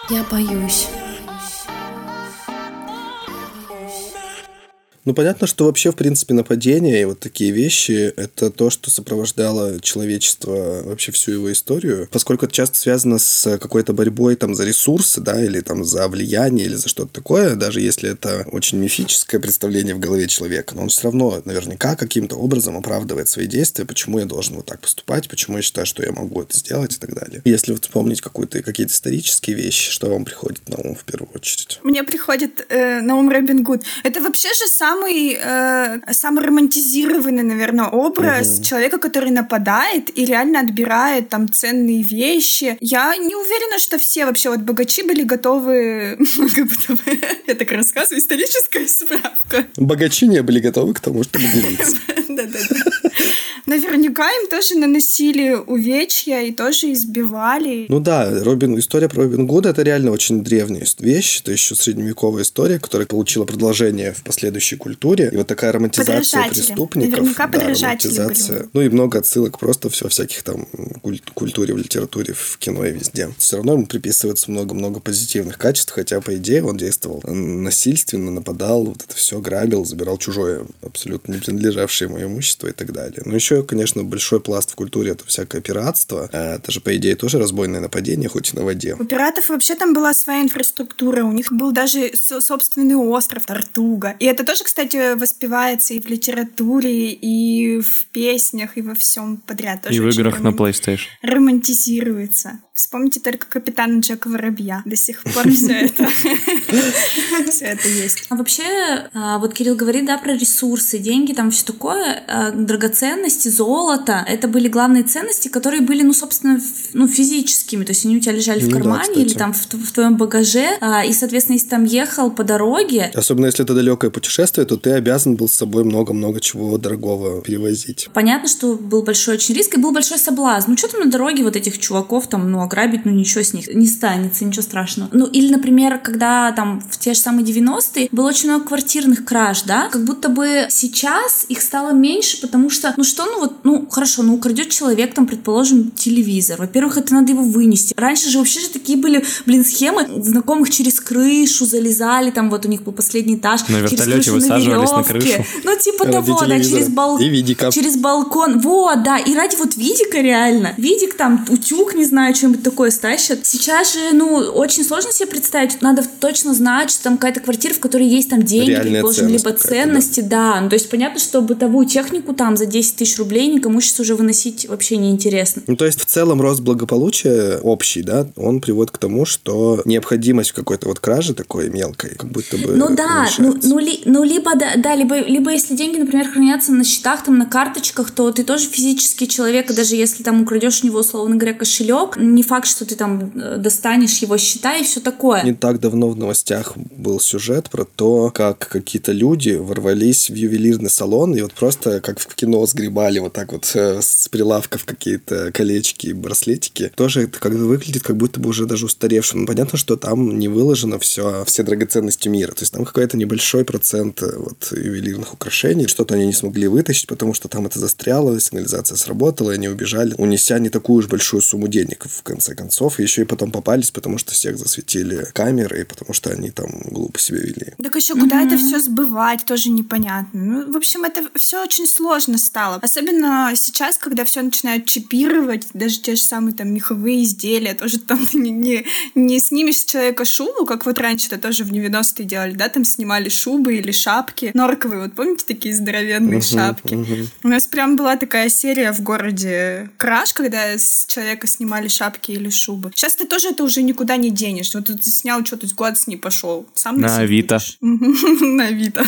Я боюсь. Ну, понятно, что вообще, в принципе, нападения и вот такие вещи – это то, что сопровождало человечество вообще всю его историю, поскольку это часто связано с какой-то борьбой там за ресурсы, да, или там за влияние, или за что-то такое, даже если это очень мифическое представление в голове человека, но он все равно наверняка каким-то образом оправдывает свои действия, почему я должен вот так поступать, почему я считаю, что я могу это сделать и так далее. Если вот вспомнить какую-то, какие-то исторические вещи, что вам приходит на ум в первую очередь? Мне приходит э, на ум Робин Гуд. Это вообще же самый, э, самый романтизированный, наверное, образ человека, который нападает и реально отбирает там ценные вещи. Я не уверена, что все вообще вот богачи были готовы... [laughs] Я так рассказываю, историческая справка. Богачи не были готовы к тому, чтобы [laughs] делиться. Да-да-да. Наверняка им тоже наносили увечья и тоже избивали. Ну да, Робин, история про Робин Гуда это реально очень древняя вещь. Это еще средневековая история, которая получила продолжение в последующей культуре. И вот такая романтизация преступников. Наверняка да, романтизация. были. Ну и много отсылок просто все всяких там куль- культуре, в литературе, в кино и везде. Все равно ему приписывается много-много позитивных качеств, хотя, по идее, он действовал насильственно, нападал, вот это все грабил, забирал чужое, абсолютно не принадлежавшее ему имущество и так далее. Но еще, конечно, большой пласт в культуре это всякое пиратство. А Это же, по идее, тоже разбойное нападение, хоть и на воде. У пиратов вообще там была своя инфраструктура, у них был даже со- собственный остров Тартуга. И это тоже, кстати, воспевается и в литературе, и в песнях, и во всем подряд. Тоже И в играх на PlayStation. Романтизируется. Вспомните только капитана Джека Воробья. До сих пор все это [laughs] все это есть. А вообще, а, вот Кирилл говорит, да, про ресурсы, деньги, там все такое, а, драгоценности, золото. Это были главные ценности, которые были, ну, собственно, ну, физическими. То есть они у тебя лежали в Ну кармане или там в, твоем багаже. А, И, соответственно, если там ехал по дороге, Особенно если это далекое путешествие, то ты обязан был с собой много-много чего дорогого перевозить. Понятно, что был большой очень риск и был большой соблазн. Ну, что там на дороге вот этих чуваков там, ну, ограбить, ну, ничего с них не станется, ничего страшного. Ну, или, например, когда там в те же самые 90-е было очень много квартирных краж, да, как будто бы сейчас их стало меньше, потому что, ну, что, ну, вот, ну, хорошо, ну, украдет человек там, предположим, телевизор. Во-первых, это надо его вынести. Раньше же вообще же такие были, блин, схемы знакомых через крышу залезали, там вот у них был последний этаж. На вертолете высаживались на веревке. крышу. Ну, типа Ради того, да, через видика. Через балкон. Вот, да. И ради вот видика реально. Видик там, утюг, не знаю, что-нибудь такое стащат. Сейчас же, ну, очень сложно себе представить. Надо точно знать, что там какая-то квартира, в которой есть там деньги, Реальная предположим, либо ценности, да. Ну, то есть понятно, что бытовую технику там за 10 тысяч рублей никому сейчас уже выносить вообще неинтересно. Ну, то есть, в целом, рост благополучия общий, да, он приводит к тому, что необходимость в какой-то вот краже такой мелкой, как будто бы Ну да, ну, ну, ли- ну либо да, да, либо, либо если деньги, например, хранятся на счетах, там, на карточках, то ты тоже физический человек, и даже если там украдешь у него, условно говоря, кошелек, не факт, что ты там э, достанешь его счета и все такое. Не так давно в новостях был сюжет про то, как какие-то люди ворвались в ювелирный салон и вот просто как в кино сгребали вот так вот э, с прилавков какие-то колечки и браслетики. Тоже это как выглядит как будто бы уже даже устаревшим. Ну, понятно, что там не выложено все, все драгоценности мира. То есть там какой-то небольшой процент э, вот ювелирных украшений. Что-то они не смогли вытащить, потому что там это застряло, сигнализация сработала, и они убежали, унеся не такую уж большую сумму денег. В конце концов. И еще и потом попались, потому что всех засветили камеры, и потому что они там глупо себя вели. Так еще куда это все сбывать, тоже непонятно. Ну, в общем, это все очень сложно стало. Особенно сейчас, когда все начинают чипировать, даже те же самые там меховые изделия, тоже там [laughs] не, не, не снимешь с человека шубу, как вот раньше это тоже в 90-е делали, да, там снимали шубы или шапки норковые, вот помните такие здоровенные uh-huh, шапки? Uh-huh. У нас прям была такая серия в городе Краш, когда с человека снимали шапки или шубы. Сейчас ты тоже это уже никуда не денешь. Вот ты снял что-то, год с ней пошел. Сам на Авито. [laughs] на Авито.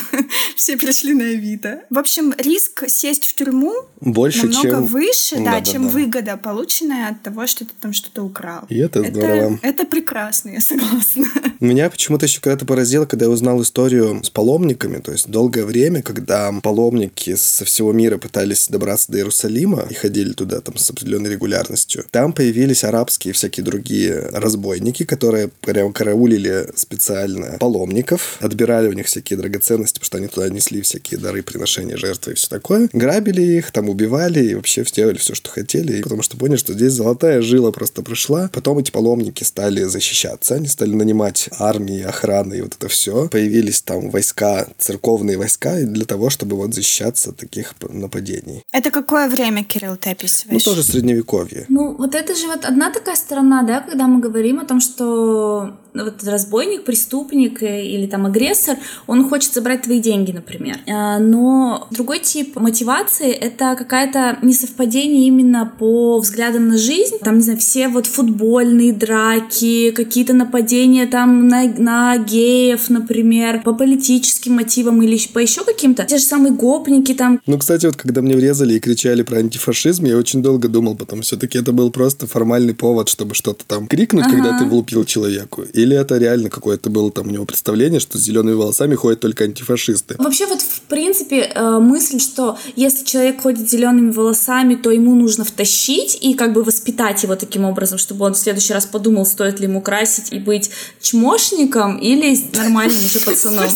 Все пришли на Авито. В общем, риск сесть в тюрьму больше, намного чем... выше, да, да, чем да. выгода, полученная от того, что ты там что-то украл. И это, это здорово. Это прекрасно, я согласна. [laughs] Меня почему-то еще когда-то поразило, когда я узнал историю с паломниками, то есть долгое время, когда паломники со всего мира пытались добраться до Иерусалима и ходили туда там с определенной регулярностью, там появились арабские и всякие другие разбойники, которые прям караулили специально паломников, отбирали у них всякие драгоценности, потому что они туда несли всякие дары, приношения, жертвы и все такое. Грабили их, там убивали и вообще сделали все, что хотели, потому что поняли, что здесь золотая жила просто прошла. Потом эти паломники стали защищаться, они стали нанимать армии, охраны и вот это все. Появились там войска, церковные войска для того, чтобы вот защищаться от таких нападений. Это какое время, Кирилл, ты описываешь? Ну, тоже средневековье. Ну, вот это же вот одна такая сторона, да, когда мы говорим о том, что вот разбойник, преступник э, или там агрессор, он хочет забрать твои деньги, например. А, но другой тип мотивации — это какая-то несовпадение именно по взглядам на жизнь. Там, не знаю, все вот футбольные драки, какие-то нападения там на, на геев, например, по политическим мотивам или по еще каким-то. Те же самые гопники там. Ну, кстати, вот когда мне врезали и кричали про антифашизм, я очень долго думал потом, все-таки это был просто формальный повод, чтобы что-то там крикнуть, ага. когда ты влупил человеку. Или это реально какое-то было там у него представление, что с зелеными волосами ходят только антифашисты? Вообще вот в принципе э, мысль, что если человек ходит с зелеными волосами, то ему нужно втащить и как бы воспитать его таким образом, чтобы он в следующий раз подумал, стоит ли ему красить и быть чмошником или [laughs] нормальным уже пацаном. [laughs]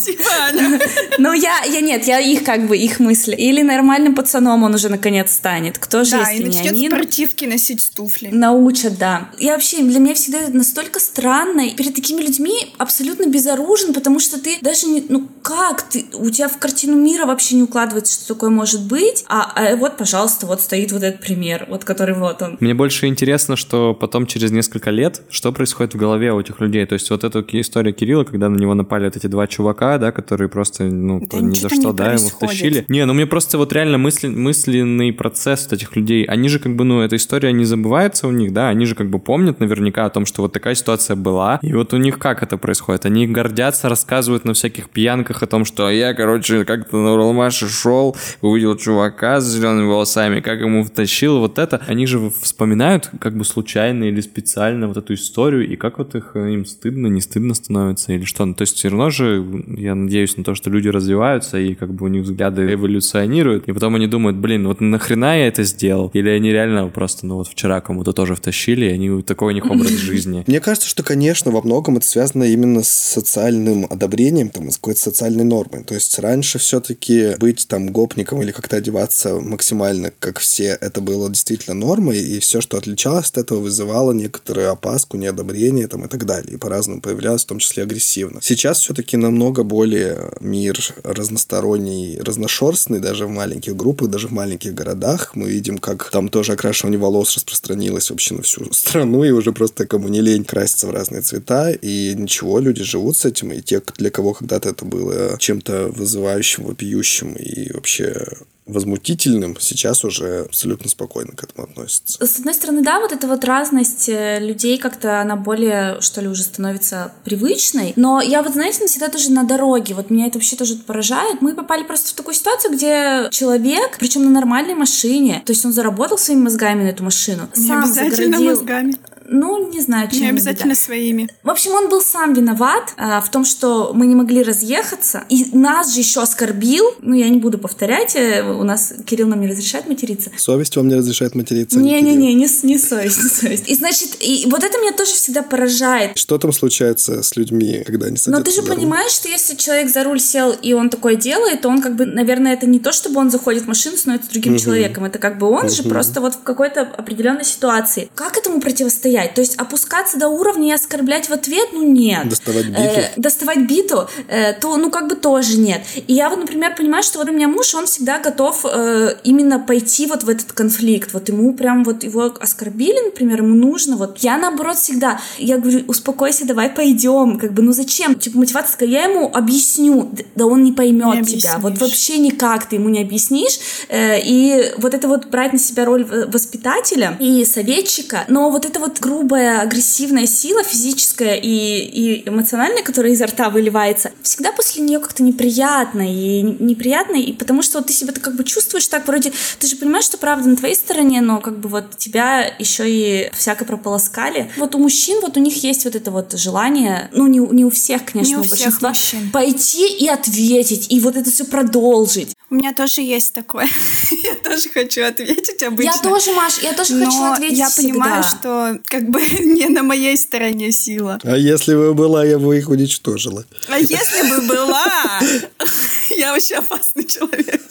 Ну я, я нет, я их как бы, их мысли. Или нормальным пацаном он уже наконец станет. Кто же, да, если не они? спортивки носить туфли. Научат, да. И вообще, для меня всегда это настолько странно. Перед такими людьми абсолютно безоружен, потому что ты даже не... Ну как ты? У тебя в картину мира вообще не укладывается, что такое может быть. А, а вот, пожалуйста, вот стоит вот этот пример, вот который вот он. Мне больше интересно, что потом через несколько лет, что происходит в голове у этих людей. То есть вот эта история Кирилла, когда на него напали вот эти два чувака, да, которые просто, ну, да ни за что, да, ему втащили. Не, ну мне просто вот реально мысли, мысленный процесс вот этих людей, они же как бы, ну, эта история не забывается у них, да, они же как бы помнят наверняка о том, что вот такая ситуация была, и вот у них как это происходит? Они гордятся, рассказывают на всяких пьянках о том, что я, короче, как-то на Уралмаше шел, увидел чувака с зелеными волосами, как ему втащил вот это. Они же вспоминают как бы случайно или специально вот эту историю, и как вот их э, им стыдно, не стыдно становится или что. Ну, то есть все равно же я надеюсь на то, что люди развиваются, и как бы у них взгляды эволюционируют, и потом они думают, блин, вот нахрена я это сделал? Или они реально просто, ну вот вчера кому-то тоже втащили, и они такой у них образ [laughs] жизни. Мне кажется, что, конечно, во многом это связано именно с социальным одобрением, там, с какой-то социальной нормой. То есть раньше все-таки быть там гопником или как-то одеваться максимально, как все, это было действительно нормой, и все, что отличалось от этого, вызывало некоторую опаску, неодобрение там, и так далее. И по-разному появлялось, в том числе агрессивно. Сейчас все-таки намного более мир разносторонний, разношерстный, даже в маленьких группах, даже в маленьких городах. Мы видим, как там тоже окрашивание волос распространилось вообще на всю страну, и уже просто кому не лень краситься в разные цвета, и ничего, люди живут с этим, и те, для кого когда-то это было чем-то вызывающим, вопиющим и вообще возмутительным, сейчас уже абсолютно спокойно к этому относятся. С одной стороны, да, вот эта вот разность э, людей как-то она более, что ли, уже становится привычной. Но я вот, знаете, всегда тоже на дороге, вот меня это вообще тоже поражает. Мы попали просто в такую ситуацию, где человек, причем на нормальной машине, то есть он заработал своими мозгами на эту машину, Не сам обязательно заградил... мозгами. Ну, не знаю, чем Не обязательно своими. В общем, он был сам виноват а, в том, что мы не могли разъехаться. И нас же еще оскорбил. Ну, я не буду повторять. э, У нас Кирилл нам не разрешает материться. Совесть вам не разрешает материться? не Не-не-не, не, не совесть, не совесть. И значит, и вот это меня тоже всегда поражает. Что там случается с людьми, когда они садятся Но ты же за руль? понимаешь, что если человек за руль сел и он такое делает, то он как бы, наверное, это не то, чтобы он заходит в машину, становится другим человеком. Это как бы он же просто вот в какой-то определенной ситуации. Как этому противостоять? Оскорблять. То есть опускаться до уровня и оскорблять в ответ, ну нет. Доставать биту. Э, доставать биту, э, то, ну как бы тоже нет. И я вот, например, понимаю, что вот у меня муж, он всегда готов э, именно пойти вот в этот конфликт. Вот ему прям вот его оскорбили, например, ему нужно. Вот я наоборот всегда, я говорю, успокойся, давай пойдем. Как бы, ну зачем? Типа мотивация такая, я ему объясню, да он не поймет Не тебя. Вот вообще никак ты ему не объяснишь. Э, и вот это вот брать на себя роль э, воспитателя и советчика, но вот эта вот грубая, агрессивная сила физическая и, и эмоциональная, которая изо рта выливается, всегда после нее как-то неприятно и неприятно, и потому что вот ты себя как бы чувствуешь так вроде, ты же понимаешь, что правда на твоей стороне, но как бы вот тебя еще и всяко прополоскали. Вот у мужчин вот у них есть вот это вот желание, ну не, у- не у всех, конечно, Не у всех мужчин. пойти и ответить, и вот это все продолжить. У меня тоже есть такое. [laughs] я тоже хочу ответить обычно. Я тоже, Маш, я тоже хочу Но ответить я понимаю, что как бы [laughs] не на моей стороне сила. А если бы была, я бы их уничтожила. А если бы была, [laughs] я вообще опасный человек.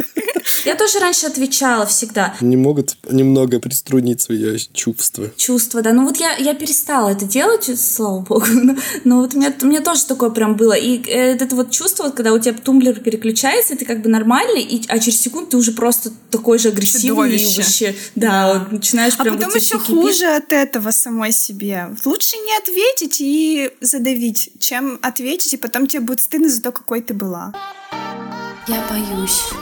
Я тоже раньше отвечала всегда. Не могут немного приструнить свои чувства. Чувства, да. Ну вот я, я перестала это делать, слава богу. [laughs] Но, но вот у меня, у меня тоже такое прям было. И э, это вот чувство, вот, когда у тебя тумблер переключается, ты как бы нормальный, и, а через секунду ты уже просто такой же агрессивный. И Чудовище. вообще, да, вот начинаешь А прям... потом вот еще кипит. хуже от этого самой себе. Лучше не ответить и задавить, чем ответить, и потом тебе будет стыдно за то, какой ты была. Я боюсь.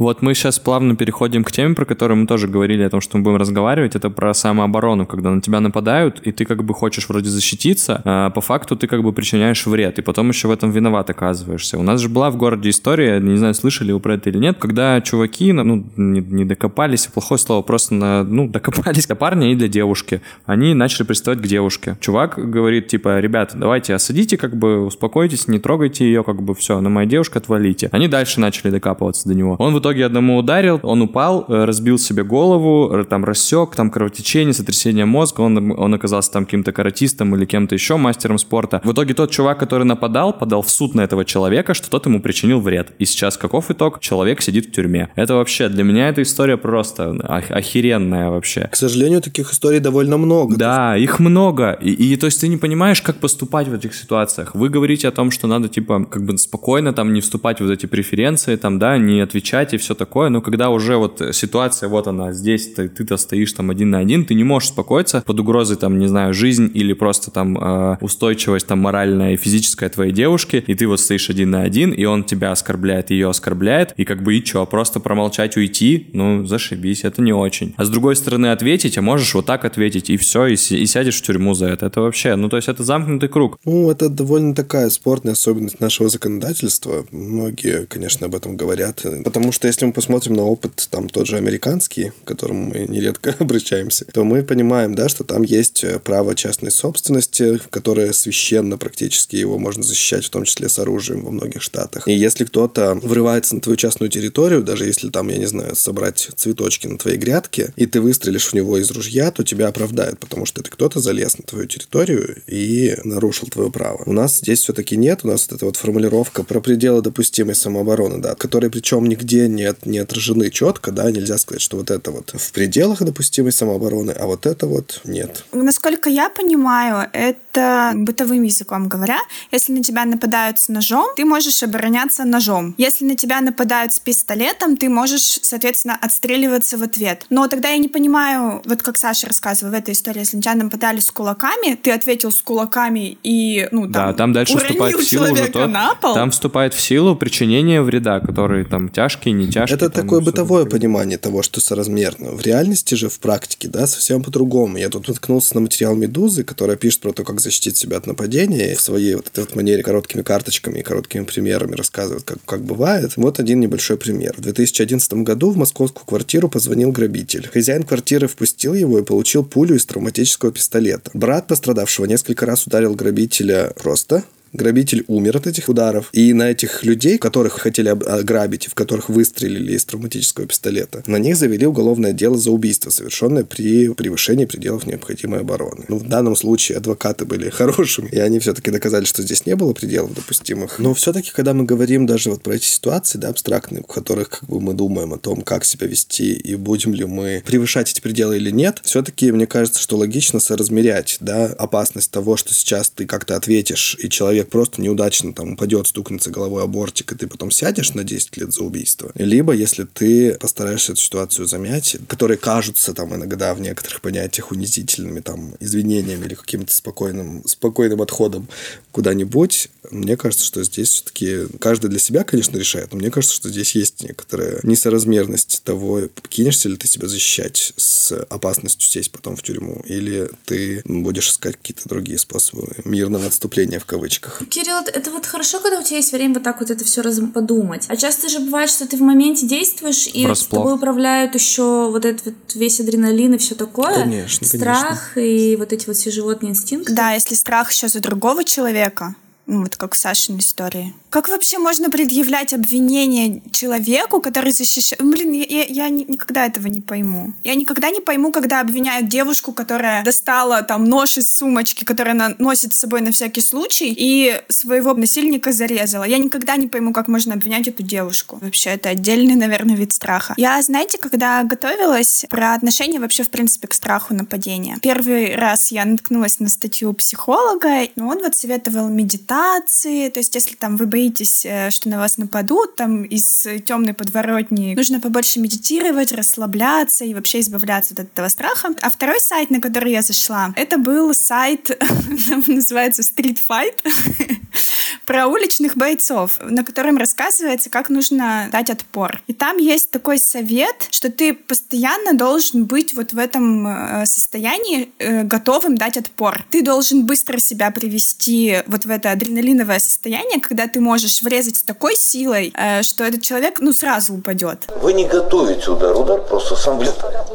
Вот мы сейчас плавно переходим к теме, про которую мы тоже говорили о том, что мы будем разговаривать. Это про самооборону, когда на тебя нападают, и ты как бы хочешь вроде защититься, а по факту ты как бы причиняешь вред, и потом еще в этом виноват оказываешься. У нас же была в городе история, не знаю, слышали вы про это или нет, когда чуваки, ну, не, не докопались, плохое слово, просто на, ну, докопались до парня и для девушки. Они начали приставать к девушке. Чувак говорит, типа, ребята, давайте осадите, как бы успокойтесь, не трогайте ее, как бы все, на моя девушка отвалите. Они дальше начали докапываться до него. Он в итоге одному ударил, он упал, э, разбил себе голову, там рассек, там кровотечение, сотрясение мозга, он, он оказался там каким-то каратистом или кем-то еще, мастером спорта. В итоге тот чувак, который нападал, подал в суд на этого человека, что тот ему причинил вред. И сейчас каков итог? Человек сидит в тюрьме. Это вообще, для меня эта история просто ох- охеренная вообще. К сожалению, таких историй довольно много. Да, их много. И, и то есть ты не понимаешь, как поступать в этих ситуациях. Вы говорите о том, что надо, типа, как бы спокойно там не вступать в вот эти преференции, там, да, не отвечать и все такое. Но когда уже вот ситуация, вот она здесь, ты, ты-то стоишь там один на один, ты не можешь успокоиться под угрозой, там, не знаю, жизнь или просто там э, устойчивость там моральная и физическая твоей девушки, и ты вот стоишь один на один, и он тебя оскорбляет, ее оскорбляет, и как бы и чё, просто промолчать, уйти, ну, зашибись, это не очень. А с другой стороны ответить, а можешь вот так ответить, и все, и, и сядешь в тюрьму за это. Это вообще, ну, то есть это замкнутый круг. Ну, это довольно такая спорная особенность нашего законодательства. Многие, конечно, об этом говорят. Потому что если мы посмотрим на опыт, там, тот же американский, к которому мы нередко [laughs] обращаемся, то мы понимаем, да, что там есть э, право частной собственности, которое священно практически, его можно защищать, в том числе с оружием во многих штатах. И если кто-то врывается на твою частную территорию, даже если там, я не знаю, собрать цветочки на твоей грядке, и ты выстрелишь в него из ружья, то тебя оправдают, потому что это кто-то залез на твою территорию и нарушил твое право. У нас здесь все-таки нет, у нас вот эта вот формулировка про пределы допустимой самообороны, да, которые причем нигде не, не отражены четко, да, нельзя сказать, что вот это вот в пределах допустимой самообороны, а вот это вот нет. Насколько я понимаю, это бытовым языком говоря, если на тебя нападают с ножом, ты можешь обороняться ножом. Если на тебя нападают с пистолетом, ты можешь, соответственно, отстреливаться в ответ. Но тогда я не понимаю, вот как Саша рассказывал в этой истории, если на тебя нападали с кулаками, ты ответил с кулаками и, ну, там, да, там дальше уронил вступает в силу уже человека то, на пол. там вступает в силу причинение вреда, который там тяжкий, не тяжкий. Это там, такое бытовое такое. понимание того, что соразмерно. В реальности же, в практике, да, совсем по-другому. Я тут наткнулся на материал «Медузы», которая пишет про то, как защитить себя от нападения, в своей вот этой вот манере короткими карточками и короткими примерами рассказывает, как, как бывает. Вот один небольшой пример. В 2011 году в московскую квартиру позвонил грабитель. Хозяин квартиры впустил его и получил пулю из травматического пистолета. Брат пострадавшего несколько раз ударил грабителя просто Грабитель умер от этих ударов. И на этих людей, которых хотели ограбить, в которых выстрелили из травматического пистолета, на них завели уголовное дело за убийство, совершенное при превышении пределов необходимой обороны. Ну, в данном случае адвокаты были [laughs] хорошими, и они все-таки доказали, что здесь не было пределов допустимых. Но все-таки, когда мы говорим даже вот про эти ситуации, да, абстрактные, в которых как бы мы думаем о том, как себя вести и будем ли мы превышать эти пределы или нет, все-таки мне кажется, что логично соразмерять, да, опасность того, что сейчас ты как-то ответишь, и человек просто неудачно там упадет, стукнется головой о бортик, и ты потом сядешь на 10 лет за убийство. Либо, если ты постараешься эту ситуацию замять, которые кажутся там иногда в некоторых понятиях унизительными, там, извинениями или каким-то спокойным, спокойным отходом куда-нибудь, мне кажется, что здесь все-таки каждый для себя, конечно, решает, но мне кажется, что здесь есть некоторая несоразмерность того, кинешься ли ты себя защищать с опасностью сесть потом в тюрьму, или ты будешь искать какие-то другие способы мирного отступления в кавычках. Кирилл, это вот хорошо, когда у тебя есть время вот так вот это все раз подумать. А часто же бывает, что ты в моменте действуешь, и Врасплох. с тобой управляют еще вот этот вот весь адреналин и все такое. Конечно, Страх конечно. и вот эти вот все животные инстинкты. Да, если страх еще за другого человека, ну, вот как в Сашиной истории. Как вообще можно предъявлять обвинение человеку, который защищает... Блин, я, я, я никогда этого не пойму. Я никогда не пойму, когда обвиняют девушку, которая достала там нож из сумочки, которую она носит с собой на всякий случай, и своего насильника зарезала. Я никогда не пойму, как можно обвинять эту девушку. Вообще, это отдельный, наверное, вид страха. Я, знаете, когда готовилась про отношения вообще, в принципе, к страху нападения, первый раз я наткнулась на статью психолога, но он вот советовал медитации, то есть если там вы боитесь э, что на вас нападут, там из темной подворотни, нужно побольше медитировать, расслабляться и вообще избавляться от этого страха. А второй сайт, на который я зашла, это был сайт, [laughs] называется Street Fight, про уличных бойцов, на котором рассказывается, как нужно дать отпор. И там есть такой совет, что ты постоянно должен быть вот в этом э, состоянии э, готовым дать отпор. Ты должен быстро себя привести вот в это адреналиновое состояние, когда ты можешь врезать такой силой, э, что этот человек, ну, сразу упадет. Вы не готовите удар, удар просто сам влетает.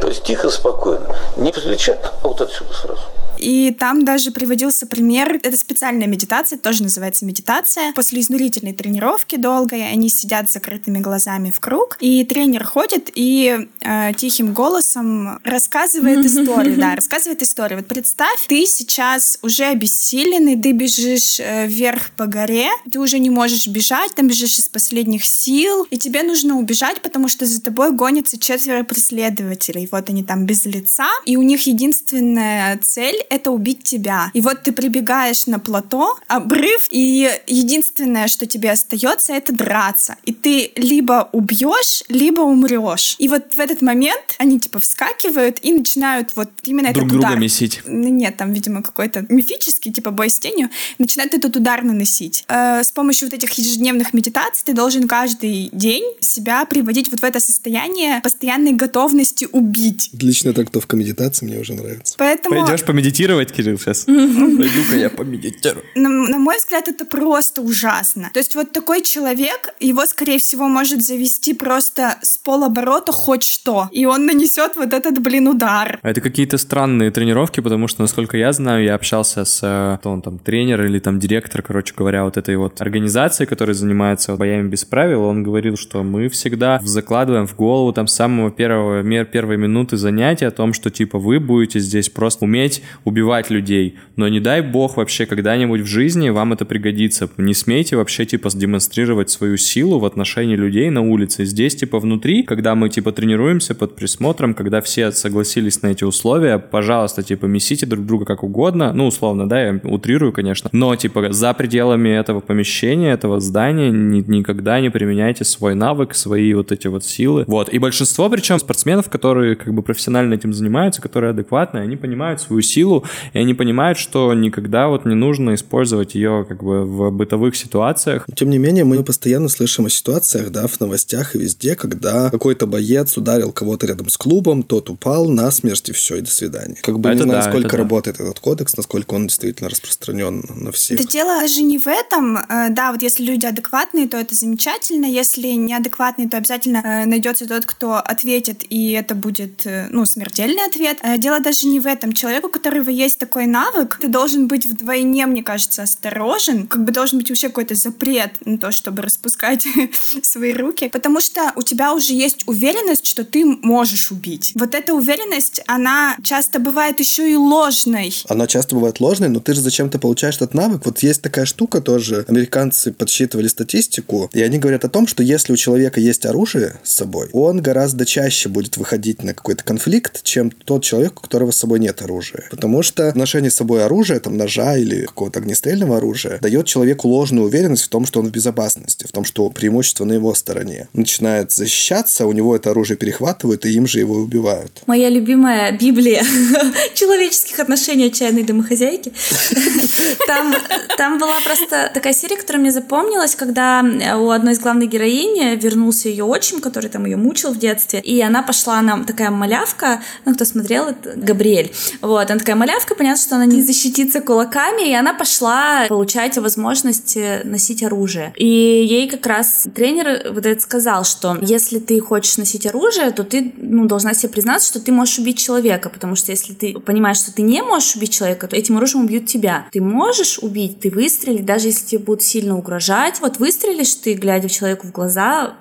То есть тихо, спокойно. Не плеча, а вот отсюда сразу. И там даже приводился пример, это специальная медитация, тоже называется медитация. После изнурительной тренировки долгой они сидят с закрытыми глазами в круг, и тренер ходит и э, тихим голосом рассказывает [laughs] историю, да, рассказывает историю. Вот представь, ты сейчас уже обессиленный, ты бежишь э, вверх по горе, ты уже не можешь бежать, там бежишь из последних сил, и тебе нужно убежать, потому что за тобой гонятся четверо преследователей. Вот они там без лица, и у них единственная цель это убить тебя. И вот ты прибегаешь на плато, обрыв, и единственное, что тебе остается, это драться. И ты либо убьешь, либо умрешь. И вот в этот момент они типа вскакивают и начинают вот именно Друг этот друга удар. месить. Нет, там, видимо, какой-то мифический, типа бой с тенью, начинают этот удар наносить. Э, с помощью вот этих ежедневных медитаций ты должен каждый день себя приводить вот в это состояние постоянной готовности убить. Отличная трактовка медитации, мне уже нравится. Поэтому... Пойдешь помедитировать, Кирилл, сейчас? Пойду-ка я помедитирую. На, на мой взгляд, это просто ужасно. То есть вот такой человек, его, скорее всего, может завести просто с полоборота хоть что, и он нанесет вот этот, блин, удар. А это какие-то странные тренировки, потому что, насколько я знаю, я общался с, э, кто он там, тренер или там директор, короче говоря, вот этой вот организации, которая занимается боями без правил, он говорил, что мы всегда закладываем в голову там с самого первого, первой минуты занятия о том, что типа вы будете здесь просто уметь убивать людей, но не дай бог вообще когда-нибудь в жизни вам это пригодится. Не смейте вообще типа демонстрировать свою силу в отношении людей на улице. Здесь типа внутри, когда мы типа тренируемся под присмотром, когда все согласились на эти условия, пожалуйста, типа месите друг друга как угодно, ну условно, да, я утрирую, конечно, но типа за пределами этого помещения, этого здания ни, никогда не применяйте свой навык, свои вот эти вот силы. Вот. И большинство, причем спортсменов, которые как бы профессионально этим занимаются, которые адекватные, они понимают свою силу, и они понимают, что никогда вот не нужно использовать ее как бы в бытовых ситуациях. Тем не менее, мы постоянно слышим о ситуациях, да, в новостях и везде, когда какой-то боец ударил кого-то рядом с клубом, тот упал насмерть, и все, и до свидания. Как бы Это не знаю, да, сколько это да. работает этот кодекс, насколько он действительно распространен на всех. Да дело даже не в этом. Э, Да, вот если люди адекватные, то это замечательно. Если неадекватные, то обязательно э, найдется тот, кто ответит, и это будет, э, ну, смертельный ответ. Дело даже не в этом. Человеку, у которого есть такой навык, ты должен быть вдвойне, мне кажется, осторожен. Как бы должен быть вообще какой-то запрет на то, чтобы распускать [laughs] свои руки. Потому что у тебя уже есть уверенность, что ты можешь убить. Вот эта уверенность, она часто бывает еще и ложной. Она часто бывает ложной, но ты же зачем-то получаешь этот навык. Вот есть такая штука тоже. Американцы подсчитывали статистику, и они говорят о том, что если у человека есть оружие с собой, он гораздо чаще будет выходить на какой-то конфликт, чем тот человек, у которого с собой нет оружия. Потому что ношение с собой оружия, там ножа или какого-то огнестрельного оружия, дает человеку ложную уверенность в том, что он в безопасности, в том, что преимущество на его стороне. Начинает защищаться, у него это оружие перехватывают, и им же его убивают. Моя любимая Библия [laughs] человеческих отношений отчаянной домохозяйки. [laughs] Там, там была просто такая серия, которая мне запомнилась, когда у одной из главных героинь вернулся ее отчим, который там ее мучил в детстве, и она пошла, она такая малявка, ну, кто смотрел, это Габриэль. Вот, она такая малявка, понятно, что она не защитится кулаками, и она пошла получать возможность носить оружие. И ей как раз тренер вот это сказал, что если ты хочешь носить оружие, то ты ну, должна себе признаться, что ты можешь убить человека, потому что если ты понимаешь, что ты не можешь убить человека, то этим оружием убьют тебя. Ты можешь убить, ты выстрелить, даже если тебе будут сильно угрожать. Вот выстрелишь ты, глядя человеку в глаза,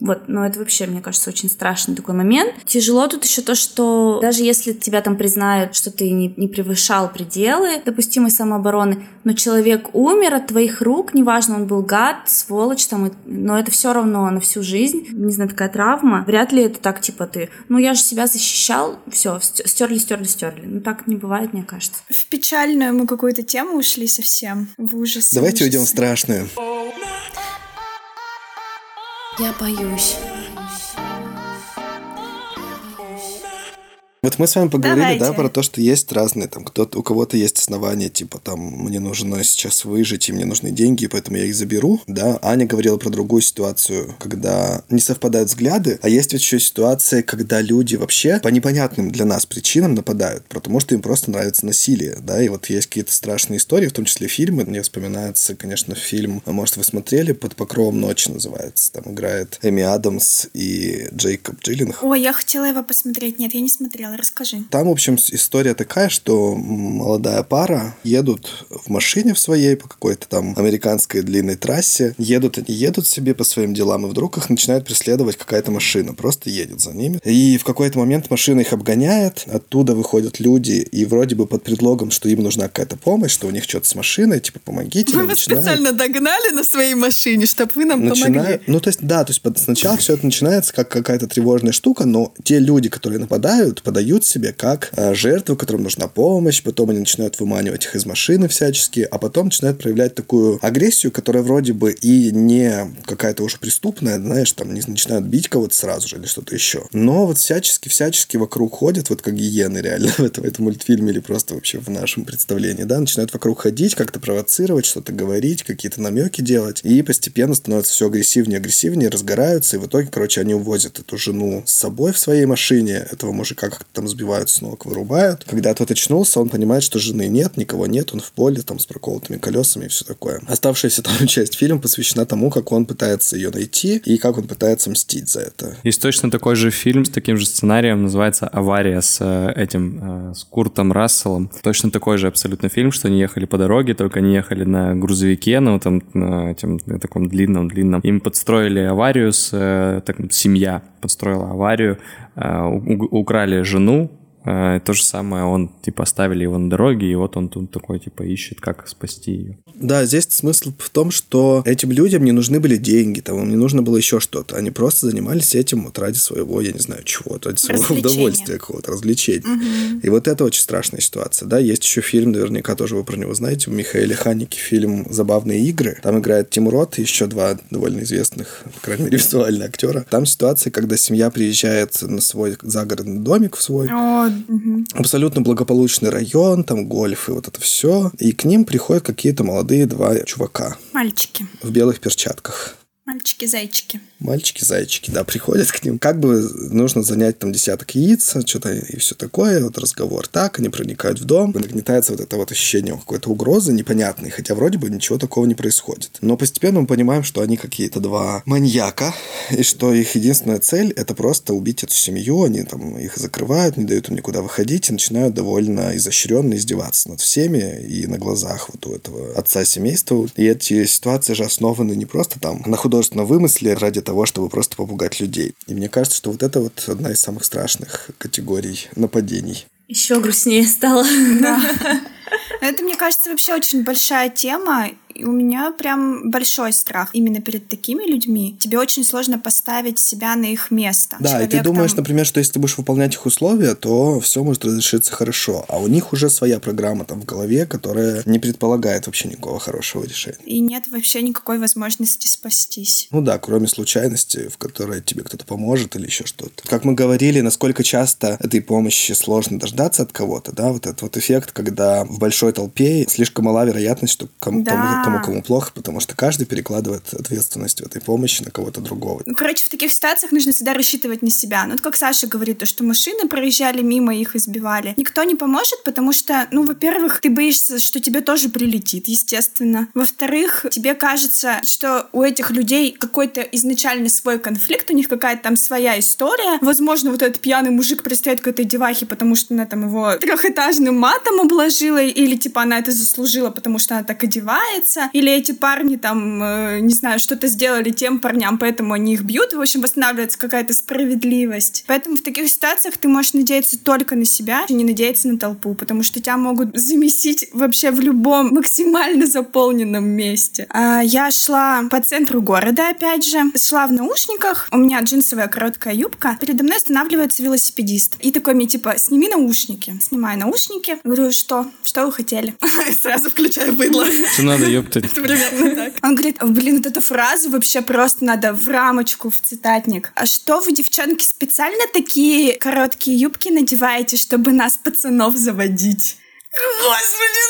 вот, но это вообще, мне кажется, очень страшный такой момент. Тяжело тут еще то, что даже если тебя там признают, что ты не, не превышал пределы допустимой самообороны, но человек умер от твоих рук, неважно, он был гад, сволочь, там, и- но это все равно на всю жизнь, не знаю, такая травма. Вряд ли это так, типа, ты, ну я же себя защищал, все, стерли, стерли, стерли. Ну так не бывает, мне кажется. В печальную мы какую-то тему ушли совсем. В ужас. Давайте ужас. уйдем в страшное. Я боюсь. Вот мы с вами поговорили, да, Давайте. про то, что есть разные, там, кто-то, у кого-то есть основания, типа, там, мне нужно сейчас выжить, и мне нужны деньги, поэтому я их заберу, да. Аня говорила про другую ситуацию, когда не совпадают взгляды, а есть ведь еще ситуация, когда люди вообще по непонятным для нас причинам нападают, потому что им просто нравится насилие, да, и вот есть какие-то страшные истории, в том числе фильмы, мне вспоминается, конечно, фильм, может, вы смотрели, «Под покровом ночи» называется, там играет Эми Адамс и Джейкоб Джилленх. Ой, я хотела его посмотреть. Нет, я не смотрела. Расскажи. Там, в общем, история такая, что молодая пара едут в машине в своей по какой-то там американской длинной трассе. Едут они, едут себе по своим делам, и вдруг их начинает преследовать какая-то машина. Просто едет за ними. И в какой-то момент машина их обгоняет, оттуда выходят люди, и вроде бы под предлогом, что им нужна какая-то помощь, что у них что-то с машиной, типа, помогите. Нам, вас начинают- специально догнали на своей машине, чтобы вы нам помогли. начинают, ну то есть да, то есть сначала все это начинается как какая-то тревожная штука, но те люди, которые нападают, подают себя как э, жертвы, которым нужна помощь, потом они начинают выманивать их из машины всячески, а потом начинают проявлять такую агрессию, которая вроде бы и не какая-то уже преступная, знаешь, там не начинают бить кого-то сразу же или что-то еще. Но вот всячески, всячески вокруг ходят, вот как гиены реально [laughs] в этом, в этом мультфильме или просто вообще в нашем представлении, да, начинают вокруг ходить, как-то провоцировать, что-то говорить, какие-то намеки делать, и постепенно становится все агрессивнее, агрессивнее, разгораются, и в итоге, короче, они увозят эту жену с собой в своей машине, этого мужика как-то там сбивают с ног, вырубают. Когда тот очнулся, он понимает, что жены нет, никого нет, он в поле, там, с проколотыми колесами и все такое. Оставшаяся там [laughs] часть фильма посвящена тому, как он пытается ее найти и как он пытается мстить за это. Есть точно такой же фильм с таким же сценарием, называется «Авария» с э, этим, э, с Куртом Расселом. Точно такой же абсолютно фильм, что они ехали по дороге, только они ехали на грузовике, ну, там, на этим, на таком длинном-длинном. Им подстроили аварию с, э, так, семья подстроила аварию, украли жену, Э, То же самое, он, типа, оставили его на дороге, и вот он тут такой, типа, ищет, как спасти ее. Да, здесь смысл в том, что этим людям не нужны были деньги, там, им не нужно было еще что-то. Они просто занимались этим вот ради своего, я не знаю, чего, ради своего удовольствия какого-то, развлечения. И вот это очень страшная ситуация, да. Есть еще фильм, наверняка тоже вы про него знаете, у Михаила Ханики фильм «Забавные игры». Там играет Тим Рот и еще два довольно известных, по крайней мере, [laughs] визуально актера. Там ситуация, когда семья приезжает на свой загородный домик в свой, О, абсолютно благополучный район, там гольф и вот это все. И к ним приходят какие-то молодые два чувака мальчики. в белых перчатках. Мальчики-зайчики. Мальчики-зайчики, да, приходят к ним. Как бы нужно занять там десяток яиц, что-то и все такое, вот разговор так, они проникают в дом, нагнетается вот это вот ощущение какой-то угрозы непонятной, хотя вроде бы ничего такого не происходит. Но постепенно мы понимаем, что они какие-то два маньяка, и что их единственная цель — это просто убить эту семью, они там их закрывают, не дают им никуда выходить, и начинают довольно изощренно издеваться над всеми и на глазах вот у этого отца семейства. И эти ситуации же основаны не просто там на художественном вымысле ради того, чтобы просто попугать людей. И мне кажется, что вот это вот одна из самых страшных категорий нападений. Еще грустнее стало. Да. [laughs] Это, мне кажется, вообще очень большая тема, и у меня прям большой страх именно перед такими людьми. Тебе очень сложно поставить себя на их место. Да, Человек и ты думаешь, там... например, что если ты будешь выполнять их условия, то все может разрешиться хорошо. А у них уже своя программа там в голове, которая не предполагает вообще никакого хорошего решения. И нет вообще никакой возможности спастись. Ну да, кроме случайности, в которой тебе кто-то поможет или еще что-то. Как мы говорили, насколько часто этой помощи сложно дождаться от кого-то, да, вот этот вот эффект, когда в большой толпе слишком мала вероятность, что кому-то да тому, кому плохо, потому что каждый перекладывает ответственность в этой помощи на кого-то другого. Короче, в таких ситуациях нужно всегда рассчитывать на себя. Ну, вот как Саша говорит, то, что машины проезжали мимо, их избивали. Никто не поможет, потому что, ну, во-первых, ты боишься, что тебе тоже прилетит, естественно. Во-вторых, тебе кажется, что у этих людей какой-то изначально свой конфликт, у них какая-то там своя история. Возможно, вот этот пьяный мужик пристает к этой девахе, потому что она там его трехэтажным матом обложила, или типа она это заслужила, потому что она так одевается нравится, или эти парни там, э, не знаю, что-то сделали тем парням, поэтому они их бьют, в общем, восстанавливается какая-то справедливость. Поэтому в таких ситуациях ты можешь надеяться только на себя, и не надеяться на толпу, потому что тебя могут замесить вообще в любом [laughs] максимально заполненном месте. А я шла по центру города, опять же, шла в наушниках, у меня джинсовая короткая юбка, передо мной останавливается велосипедист. И такой мне типа, сними наушники. Снимаю наушники. Говорю, что? Что вы хотели? [laughs] Сразу включаю быдло. Что надо, ёпта. [laughs] Примерно так. Он говорит, блин, вот эту фразу вообще просто надо в рамочку, в цитатник. А что вы, девчонки, специально такие короткие юбки надеваете, чтобы нас, пацанов, заводить? Господи,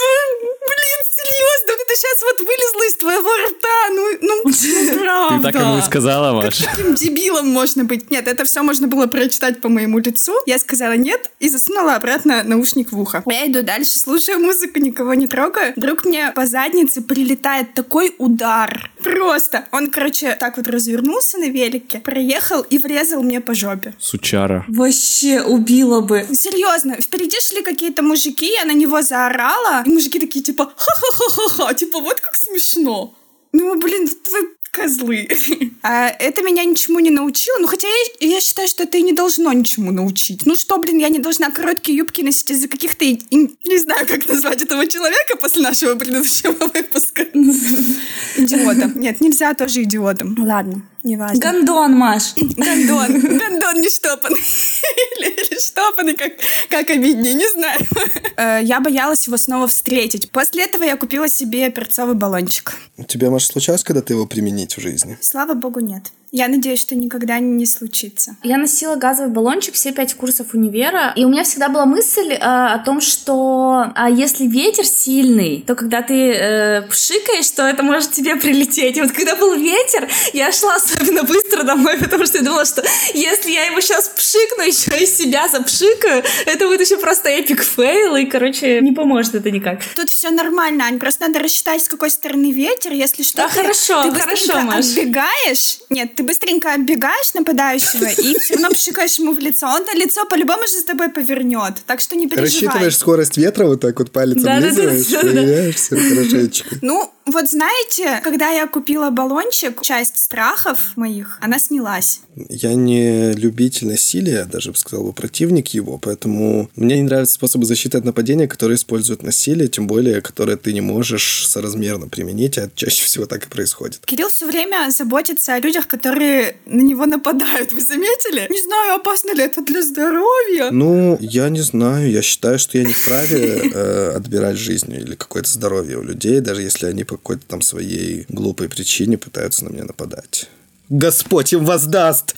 ну, блин, серьезно, это сейчас вот вылезло из твоего рта, ну, ну, ну правда. Ты так ему и сказала, Маш. Как каким дебилом можно быть? Нет, это все можно было прочитать по моему лицу. Я сказала нет и засунула обратно наушник в ухо. Я иду дальше, слушаю музыку, никого не трогаю. Вдруг мне по заднице прилетает такой удар. Просто. Он, короче, так вот развернулся на велике, проехал и врезал мне по жопе. Сучара. Вообще убила бы. Серьезно, впереди шли какие-то мужики, я на него него заорала, и мужики такие, типа, ха-ха-ха-ха-ха, типа, вот как смешно. Ну, блин, вы козлы. [laughs] А это меня ничему не научило. Ну, хотя я, я считаю, что это и не должно ничему научить. Ну что, блин, я не должна короткие юбки носить из-за каких-то... Не знаю, как назвать этого человека после нашего предыдущего [laughs] выпуска. Идиота. Нет, нельзя тоже идиотом. Ладно. [laughs] Не важно. Гондон, Маш. Гондон. Гондон не штопанный. [laughs] Или, или штопанный, как, как обиднее, не знаю. Э, я боялась его снова встретить. После этого я купила себе перцовый баллончик. У тебя, Маша, случалось когда ты его применить в жизни? Слава богу, нет. Я надеюсь, что никогда не случится. Я носила газовый баллончик все пять курсов универа, и у меня всегда была мысль э, о том, что а если ветер сильный, то когда ты э, пшикаешь, то это может тебе прилететь. И вот когда был ветер, я шла особенно быстро домой, потому что я думала, что если я его сейчас пшикну, еще и себя запшикаю, это будет еще просто epic fail, и, короче, не поможет это никак. Тут все нормально, Ань, просто надо рассчитать, с какой стороны ветер, если что. Да, ты, хорошо, ты хорошо, Маш. отбегаешь. Нет, ты быстренько оббегаешь нападающего и все равно пшикаешь ему в лицо. Он-то лицо по-любому же за тобой повернет, так что не переживай. Рассчитываешь скорость ветра вот так вот палец да, облизываешь, да, да, да, все хорошечко. Ну, вот знаете, когда я купила баллончик, часть страхов моих, она снялась. Я не любитель насилия, даже бы сказал бы противник его, поэтому мне не нравятся способы защиты от нападения, которые используют насилие, тем более, которые ты не можешь соразмерно применить, а чаще всего так и происходит. Кирилл все время заботится о людях, которые на него нападают. Вы заметили? Не знаю, опасно ли это для здоровья. Ну, я не знаю. Я считаю, что я не вправе э, отбирать жизнь или какое-то здоровье у людей, даже если они по какой-то там своей глупой причине пытаются на меня нападать. Господь им воздаст.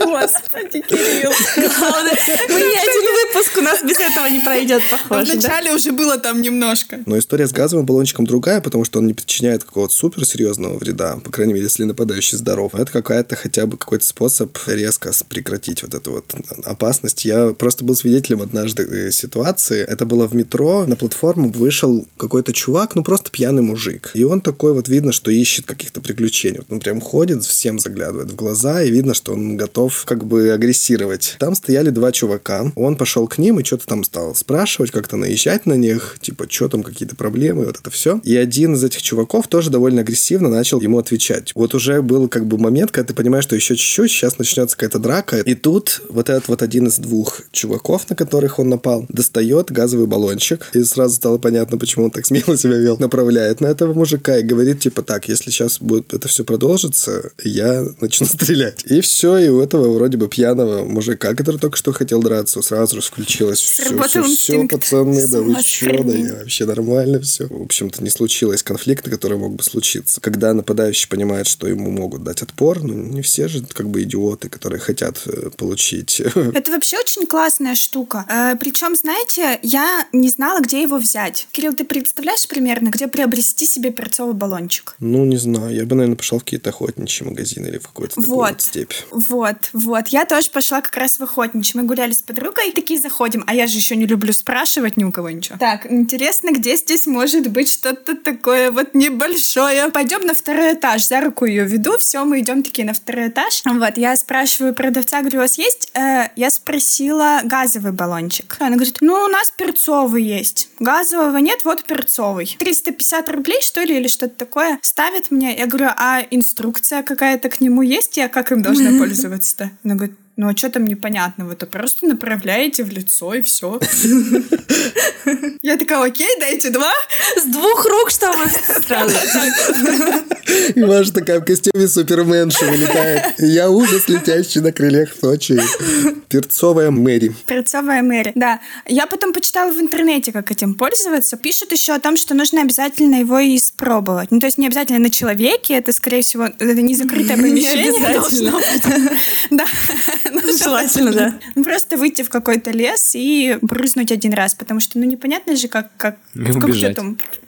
Господи, Кирилл. Главное, мы не один выпуск у нас без этого не пройдет, похоже, Вначале уже было там немножко. Но история с газовым баллончиком другая, потому что он не причиняет какого-то суперсерьезного вреда, по крайней мере, если нападающий здоров. Это какая-то хотя бы какой-то способ резко прекратить вот эту вот опасность. Я просто был свидетелем однажды э, ситуации. Это было в метро. На платформу вышел какой-то чувак, ну просто пьяный мужик. И он такой вот видно, что ищет каких-то приключений. Вот он прям ходит, всем заглядывает в глаза, и видно, что он готов как бы агрессировать. Там стояли два чувака. Он пошел к ним и что-то там стал спрашивать, как-то наезжать на них, типа, что там, какие-то проблемы, вот это все. И один из этих чуваков тоже довольно агрессивно начал ему отвечать. Вот уже был как бы момент, когда ты понимаешь, что еще чуть-чуть, сейчас начнется какая-то драка. И тут вот этот вот один из двух чуваков, на которых он напал, достает газовый баллончик. И сразу стало понятно, почему он так смело себя вел. Направляет на этого мужика и говорит, типа, так, если сейчас будет это все продолжится, я начну [laughs] стрелять. И все, и у этого вроде бы пьяного мужика, который только что хотел драться, сразу же включилось все, все, все, пацаны, да вы что, да я вообще нормально все. В общем-то, не случилось конфликта, который мог бы случиться. Когда нападающий понимает, что ему могут дать отпор, ну, не все же как бы идиоты, которые хотят э, получить. [laughs] Это вообще очень классная штука. Э, причем, знаете, я не знала, где его взять. Кирилл, ты представляешь примерно, где приобрести себе перцовый баллончик? Ну, не знаю. Я бы, наверное, пошел в какие-то охотничьи магазины или в какую-то вот, вот степь. Вот, вот. Я тоже пошла как раз в охотничьи. Мы гуляли с подругой, такие заходим. А я же еще не люблю спрашивать ни у кого ничего. Так, интересно, где здесь может быть что-то такое вот небольшое? Пойдем на второй этаж. За руку ее веду. Все, мы идем такие на второй этаж. Вот, я спрашиваю продавца, говорю, у вас есть? Э, я спросила газовый баллончик. Она говорит, ну, у нас перцовый есть. Газового нет, вот перцовый. 350 рублей, что ли, или что-то такое. Ставит мне. Я говорю, а инструкция какая-то к нему есть? Я как им должна [laughs] пользоваться-то? Она говорит, ну а что там непонятного? Это просто направляете в лицо и все. [laughs] Я такая, окей, дайте два. С двух рук, что вы сразу. [laughs] И Маша такая в костюме суперменша вылетает. Я ужас, летящий на крыльях ночи. Перцовая Мэри. Перцовая Мэри, да. Я потом почитала в интернете, как этим пользоваться. Пишут еще о том, что нужно обязательно его испробовать. Ну, то есть не обязательно на человеке, это, скорее всего, это не закрытое [laughs] помещение должно быть. Да. Желательно, да. Ну, [laughs] просто выйти в какой-то лес и брызнуть один раз, потому что, ну, непонятно же, как, как, как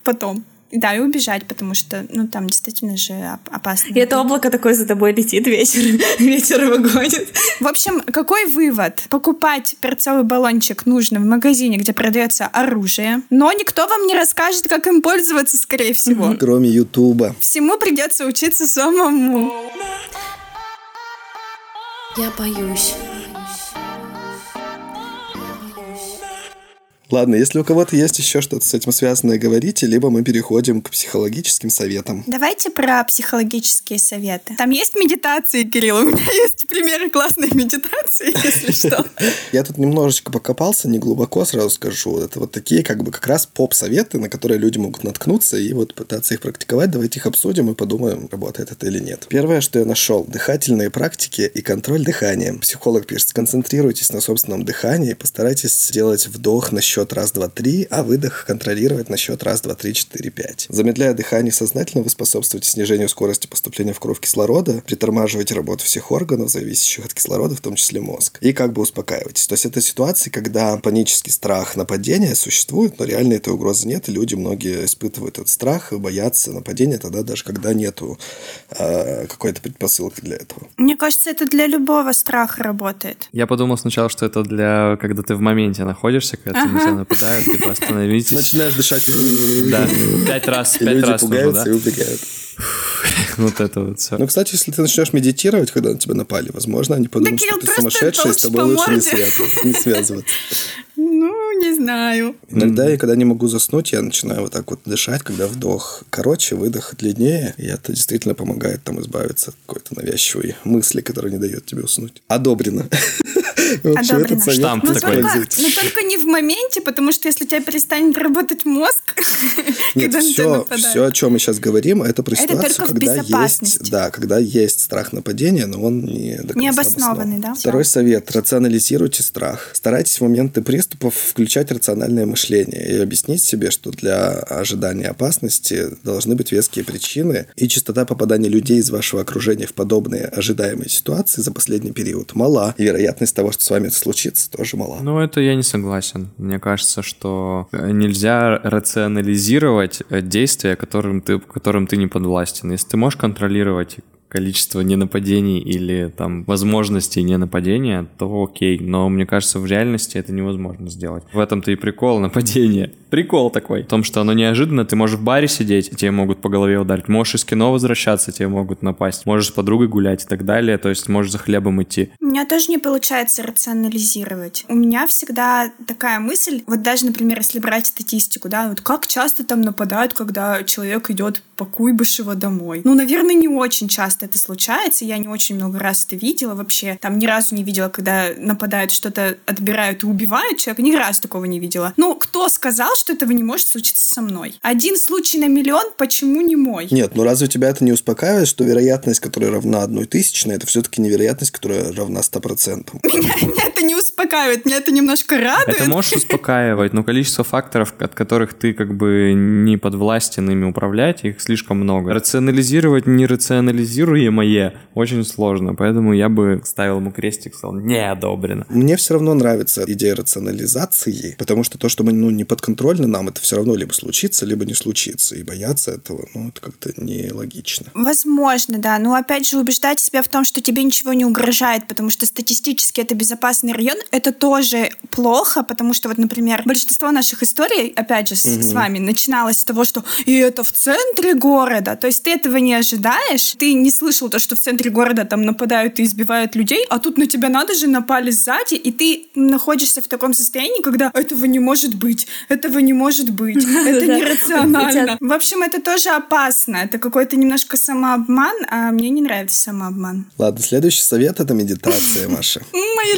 потом. Да, и убежать, потому что, ну, там действительно же опасно. И это облако такое за тобой летит, ветер, [laughs] ветер его гонит. В общем, какой вывод? Покупать перцовый баллончик нужно в магазине, где продается оружие, но никто вам не расскажет, как им пользоваться, скорее всего. Кроме Ютуба. Всему придется учиться самому. Я боюсь. Ладно, если у кого-то есть еще что-то с этим связанное, говорите, либо мы переходим к психологическим советам. Давайте про психологические советы. Там есть медитации, Кирилл? [laughs] У меня есть примеры классной медитации, если что. [laughs] Я тут немножечко покопался, не глубоко, сразу скажу. Это вот такие как бы как раз поп-советы, на которые люди могут наткнуться и вот пытаться их практиковать. Давайте их обсудим и подумаем, работает это или нет. Первое, что я нашел. Дыхательные практики и контроль дыхания. Психолог пишет, сконцентрируйтесь на собственном дыхании, постарайтесь сделать вдох на счет раз, два, три, а выдох контролировать на счет раз, два, три, четыре, пять. Замедляя дыхание сознательно, вы способствуете снижению скорости поступления в кровь кислорода, притормаживаете работу всех органов, зависящих от кислорода, в том числе мозг. И как бы успокаиваетесь. То есть это ситуации, когда панический страх нападения существует, но реально этой угрозы нет, и люди многие испытывают этот страх, боятся нападения тогда даже когда нету э, какой-то предпосылки для этого. Мне кажется, это для любого страха работает. Я подумал сначала, что это для, когда ты в моменте находишься, когда ага. ты тебя нападают, типа остановитесь. Начинаешь дышать. Да, пять раз, пять раз пугаются нужно, и убегают. Вот это вот все. Ну, кстати, если ты начнешь медитировать, когда на тебя напали, возможно, они подумают, что ты сумасшедший, с тобой лучше не морде. связываться. Не связываться. Ну, не знаю. Иногда я, когда не могу заснуть, я начинаю вот так вот дышать, когда вдох короче, выдох длиннее, и это действительно помогает там избавиться от какой-то навязчивой мысли, которая не дает тебе уснуть. Одобрено. [laughs] Вообще, Одобрено. Штамп Но такой. только, но только не в моменте, потому что если у тебя перестанет работать мозг, [laughs] Нет, все, все, о чем мы сейчас говорим, это про Это ситуацию, когда есть, да, когда есть страх нападения, но он не до конца Необоснованный, обоснован. да? Второй совет: рационализируйте страх. Старайтесь в моменты приступов включать рациональное мышление и объяснить себе, что для ожидания опасности должны быть веские причины, и частота попадания людей из вашего окружения в подобные ожидаемые ситуации за последний период мала, и вероятность того, что с вами это случится, тоже мала. Ну, это я не согласен. Мне кажется, что нельзя рационализировать действия, которым ты, которым ты не подвластен. Если ты можешь контролировать количество ненападений или там возможностей ненападения, то окей. Но мне кажется, в реальности это невозможно сделать. В этом-то и прикол нападения. [laughs] Прикол такой. В том, что оно неожиданно, ты можешь в баре сидеть, тебе могут по голове ударить. Можешь из кино возвращаться, тебе могут напасть. Можешь с подругой гулять и так далее. То есть можешь за хлебом идти. У меня тоже не получается рационализировать. У меня всегда такая мысль, вот даже, например, если брать статистику, да, вот как часто там нападают, когда человек идет по Куйбышево домой. Ну, наверное, не очень часто это случается. Я не очень много раз это видела вообще. Там ни разу не видела, когда нападают, что-то отбирают и убивают человека. Ни разу такого не видела. Ну, кто сказал, что этого не может случиться со мной? Один случай на миллион, почему не мой? Нет, ну разве тебя это не успокаивает, что вероятность, которая равна одной тысячной, это все-таки невероятность, которая равна ста процентам? [laughs] Меня, меня это не успокаивает, меня это немножко радует. Это может успокаивать, но количество факторов, от которых ты как бы не подвластен ими управлять, их слишком много. Рационализировать нерационализируемое очень сложно, поэтому я бы ставил ему крестик, сказал, не одобрено. Мне все равно нравится идея рационализации, потому что то, что мы ну, не подконтрольны нам, это все равно либо случится, либо не случится. И бояться этого, ну, это как-то нелогично. Возможно, да. Но опять же, убеждать себя в том, что тебе ничего не угрожает, потому что статистически это безопасный район, это тоже плохо, потому что вот, например, большинство наших историй, опять же, с, угу. с вами, начиналось с того, что и это в центре города. То есть ты этого не ожидаешь, ты не слышал то, что в центре города там нападают и избивают людей, а тут на тебя надо же напали сзади, и ты находишься в таком состоянии, когда этого не может быть, этого не может быть, [laughs] это нерационально. В общем, это тоже опасно, это какой-то немножко самообман, а мне не нравится самообман. Ладно, следующий совет — это медитация, [laughs] Маша.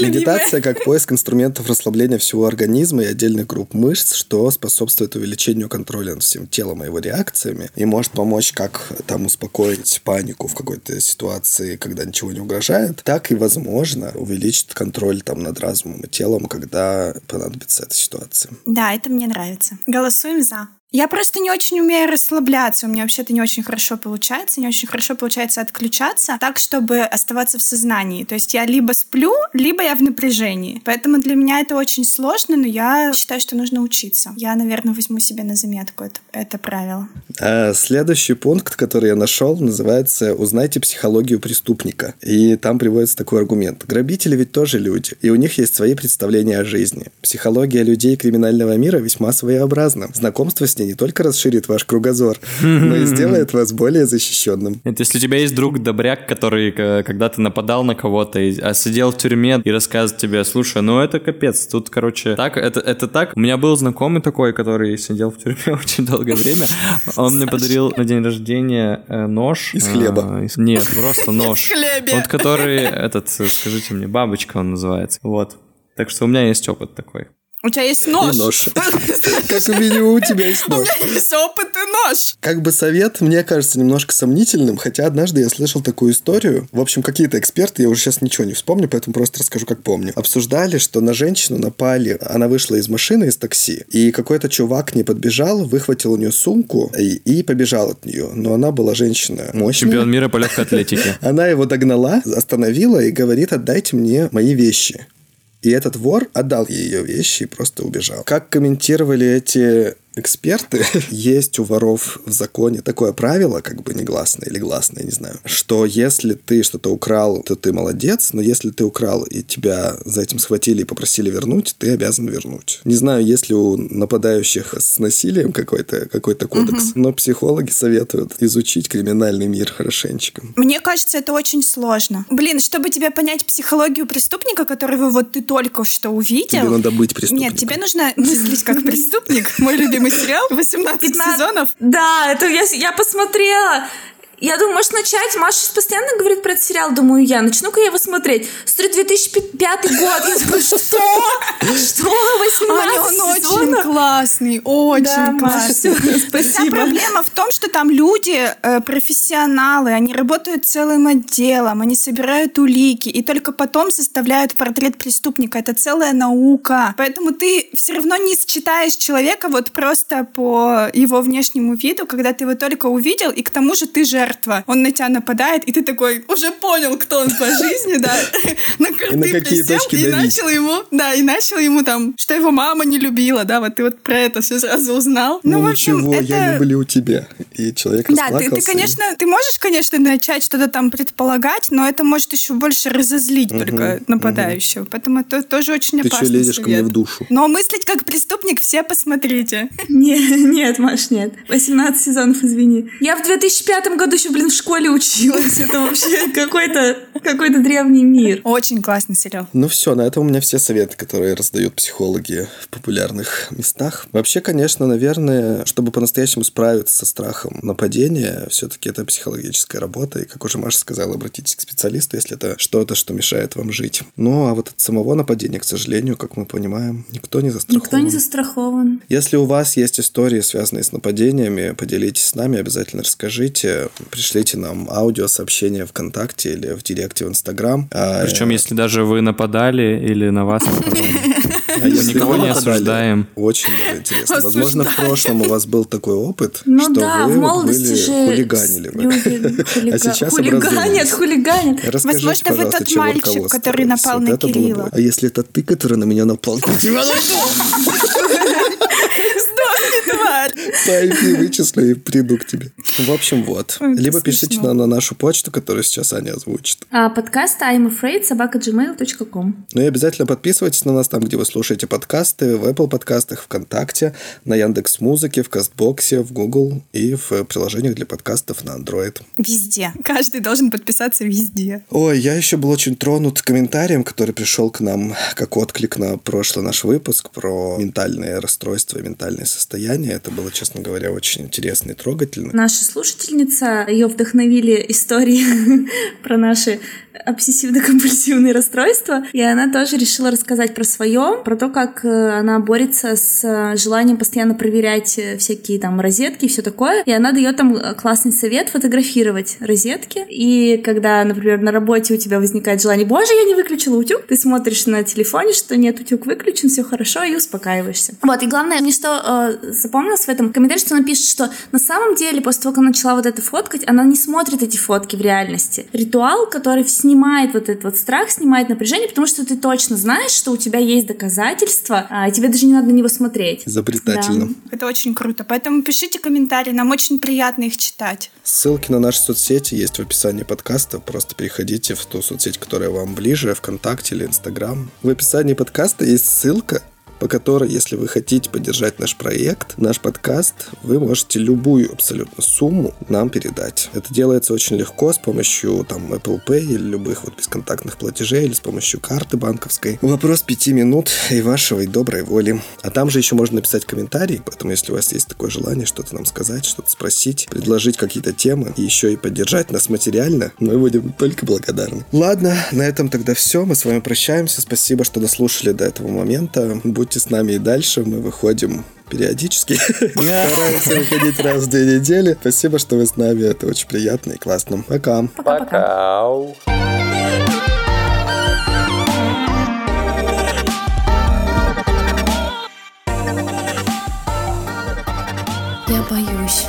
Медитация как поиск инструментов расслабления всего организма и отдельных групп мышц, что способствует увеличению контроля над всем телом и его реакциями и может помочь как там успокоить панику в какой-то ситуации, когда ничего не угрожает, так и, возможно, увеличит контроль там над разумом и телом, когда понадобится эта ситуация. Да, это мне нравится. Голосуем за. Я просто не очень умею расслабляться. У меня вообще-то не очень хорошо получается. Не очень хорошо получается отключаться так, чтобы оставаться в сознании. То есть я либо сплю, либо я в напряжении. Поэтому для меня это очень сложно, но я считаю, что нужно учиться. Я, наверное, возьму себе на заметку это, это правило. А следующий пункт, который я нашел, называется «Узнайте психологию преступника». И там приводится такой аргумент. Грабители ведь тоже люди, и у них есть свои представления о жизни. Психология людей криминального мира весьма своеобразна. Знакомство с ней не только расширит ваш кругозор, но и сделает вас более защищенным. Это если у тебя есть друг добряк, который э, когда ты нападал на кого-то, а сидел в тюрьме и рассказывает тебе, слушай, ну это капец, тут, короче, так, это, это так. У меня был знакомый такой, который сидел в тюрьме [laughs] очень долгое время. Он мне подарил на день рождения э, нож. Из хлеба? А, нет, просто нож. [laughs] Вот который, этот, скажите мне, бабочка он называется. Вот. Так что у меня есть опыт такой. У тебя есть нож. И нож. [laughs] Как минимум у тебя есть нож. У меня есть опыт и нож. Как бы совет, мне кажется, немножко сомнительным, хотя однажды я слышал такую историю. В общем, какие-то эксперты, я уже сейчас ничего не вспомню, поэтому просто расскажу, как помню. Обсуждали, что на женщину напали, она вышла из машины, из такси, и какой-то чувак не подбежал, выхватил у нее сумку и, и побежал от нее. Но она была женщина мощная. Чемпион мира по легкой атлетике. Она его догнала, остановила и говорит, отдайте мне мои вещи. И этот вор отдал ей ее вещи и просто убежал. Как комментировали эти эксперты, [laughs] есть у воров в законе такое правило, как бы негласное или гласное, не знаю, что если ты что-то украл, то ты молодец, но если ты украл и тебя за этим схватили и попросили вернуть, ты обязан вернуть. Не знаю, есть ли у нападающих с насилием какой-то какой кодекс, угу. но психологи советуют изучить криминальный мир хорошенечко. Мне кажется, это очень сложно. Блин, чтобы тебе понять психологию преступника, которого вот ты только что увидел... Тебе надо быть преступником. Нет, тебе нужно мыслить как преступник. Мой любимый сериал, 18 15... сезонов. Да, это я, я посмотрела. Я думаю, может начать? Маша постоянно говорит про этот сериал. Думаю, я начну-ка я его смотреть. Смотрю, 2005 год. Я думаю, что? Что? 18 Аня, он очень классный, очень да, классный. Маша, [laughs] спасибо. Вся проблема в том, что там люди э, профессионалы, они работают целым отделом, они собирают улики, и только потом составляют портрет преступника. Это целая наука. Поэтому ты все равно не считаешь человека вот просто по его внешнему виду, когда ты его только увидел, и к тому же ты же жертва. Он на тебя нападает, и ты такой уже понял, кто он по жизни, да. [laughs] На какие присел точки и начал ему, да, и начал ему там, что его мама не любила, да, вот ты вот про это все сразу узнал. Ну, общем, ничего, я люблю тебя. И человек Да, ты, ты, конечно, ты можешь, конечно, начать что-то там предполагать, но это может еще больше разозлить только нападающего. Поэтому это тоже очень Ты что лезешь ко мне в душу? Но мыслить как преступник все посмотрите. [laughs] Не, нет, Маш, нет. 18 сезонов, извини. Я в 2005 году еще, блин, в школе училась. Это вообще какой-то какой-то древний мир. Очень классный сериал. Ну все, на этом у меня все советы, которые раздают психологи в популярных местах. Вообще, конечно, наверное, чтобы по-настоящему справиться со страхом нападения, все-таки это психологическая работа. И, как уже Маша сказала, обратитесь к специалисту, если это что-то, что мешает вам жить. Ну, а вот от самого нападения, к сожалению, как мы понимаем, никто не застрахован. Никто не застрахован. Если у вас есть истории, связанные с нападениями, поделитесь с нами, обязательно расскажите. Пришлите нам аудиосообщение ВКонтакте или в директе в Инстаграм. А, Причем, если даже вы нападали или на вас нападали. [laughs] А если Никого не осуждаем. Очень интересно. Возможно, в прошлом у вас был такой опыт, Ну что да, вы в вот молодости были же хулиганили. вы. люди [laughs] хулига- А сейчас хулиганят, хулиганят. Расскажите, Возможно, вы тот мальчик, который напал на бы- Кирилла. А если это ты, который на меня напал? тебя [laughs] Тварь! Пойди, вычислю и приду к тебе. В общем, вот. Либо пишите нам на нашу почту, которую сейчас Аня озвучит. А подкаст I'm afraid собака gmail.com. Ну и обязательно подписывайтесь на нас там, где вы слушаете подкасты, в Apple подкастах, ВКонтакте, на Яндекс Музыке, в Кастбоксе, в Google и в приложениях для подкастов на Android. Везде. Каждый должен подписаться везде. Ой, я еще был очень тронут комментарием, который пришел к нам как отклик на прошлый наш выпуск про ментальные расстройства и ментальное состояние. Это было, честно говоря, очень интересно и трогательно. Наша слушательница, ее вдохновили истории [laughs] про наши обсессивно-компульсивные расстройства, и она тоже решила рассказать про свое, про то, как э, она борется с э, желанием постоянно проверять э, всякие там розетки и все такое, и она дает там классный совет фотографировать розетки, и когда, например, на работе у тебя возникает желание, боже, я не выключила утюг, ты смотришь на телефоне, что нет, утюг выключен, все хорошо, и успокаиваешься. Вот, и главное, мне что э, запомнилось в этом комментарии, что она пишет, что на самом деле, после того, как она начала вот это фоткать, она не смотрит эти фотки в реальности. Ритуал, который снимает вот этот вот страх, снимает напряжение, потому что ты точно знаешь, что у тебя есть доказательства, а тебе даже не надо на него смотреть. Изобретательно. Это очень круто. Поэтому пишите комментарии, нам очень приятно их читать. Ссылки на наши соцсети есть в описании подкаста. Просто переходите в ту соцсеть, которая вам ближе, ВКонтакте или Инстаграм. В описании подкаста есть ссылка, по которой, если вы хотите поддержать наш проект, наш подкаст, вы можете любую абсолютно сумму нам передать. Это делается очень легко с помощью там Apple Pay или любых вот бесконтактных платежей или с помощью карты банковской. Вопрос пяти минут и вашего доброй воли. А там же еще можно написать комментарий, поэтому если у вас есть такое желание что-то нам сказать, что-то спросить, предложить какие-то темы и еще и поддержать нас материально, мы будем только благодарны. Ладно, на этом тогда все. Мы с вами прощаемся. Спасибо, что дослушали до этого момента. Будьте с нами и дальше. Мы выходим периодически. [laughs] Стараемся выходить раз в две недели. Спасибо, что вы с нами. Это очень приятно и классно. Пока. Пока. Я боюсь.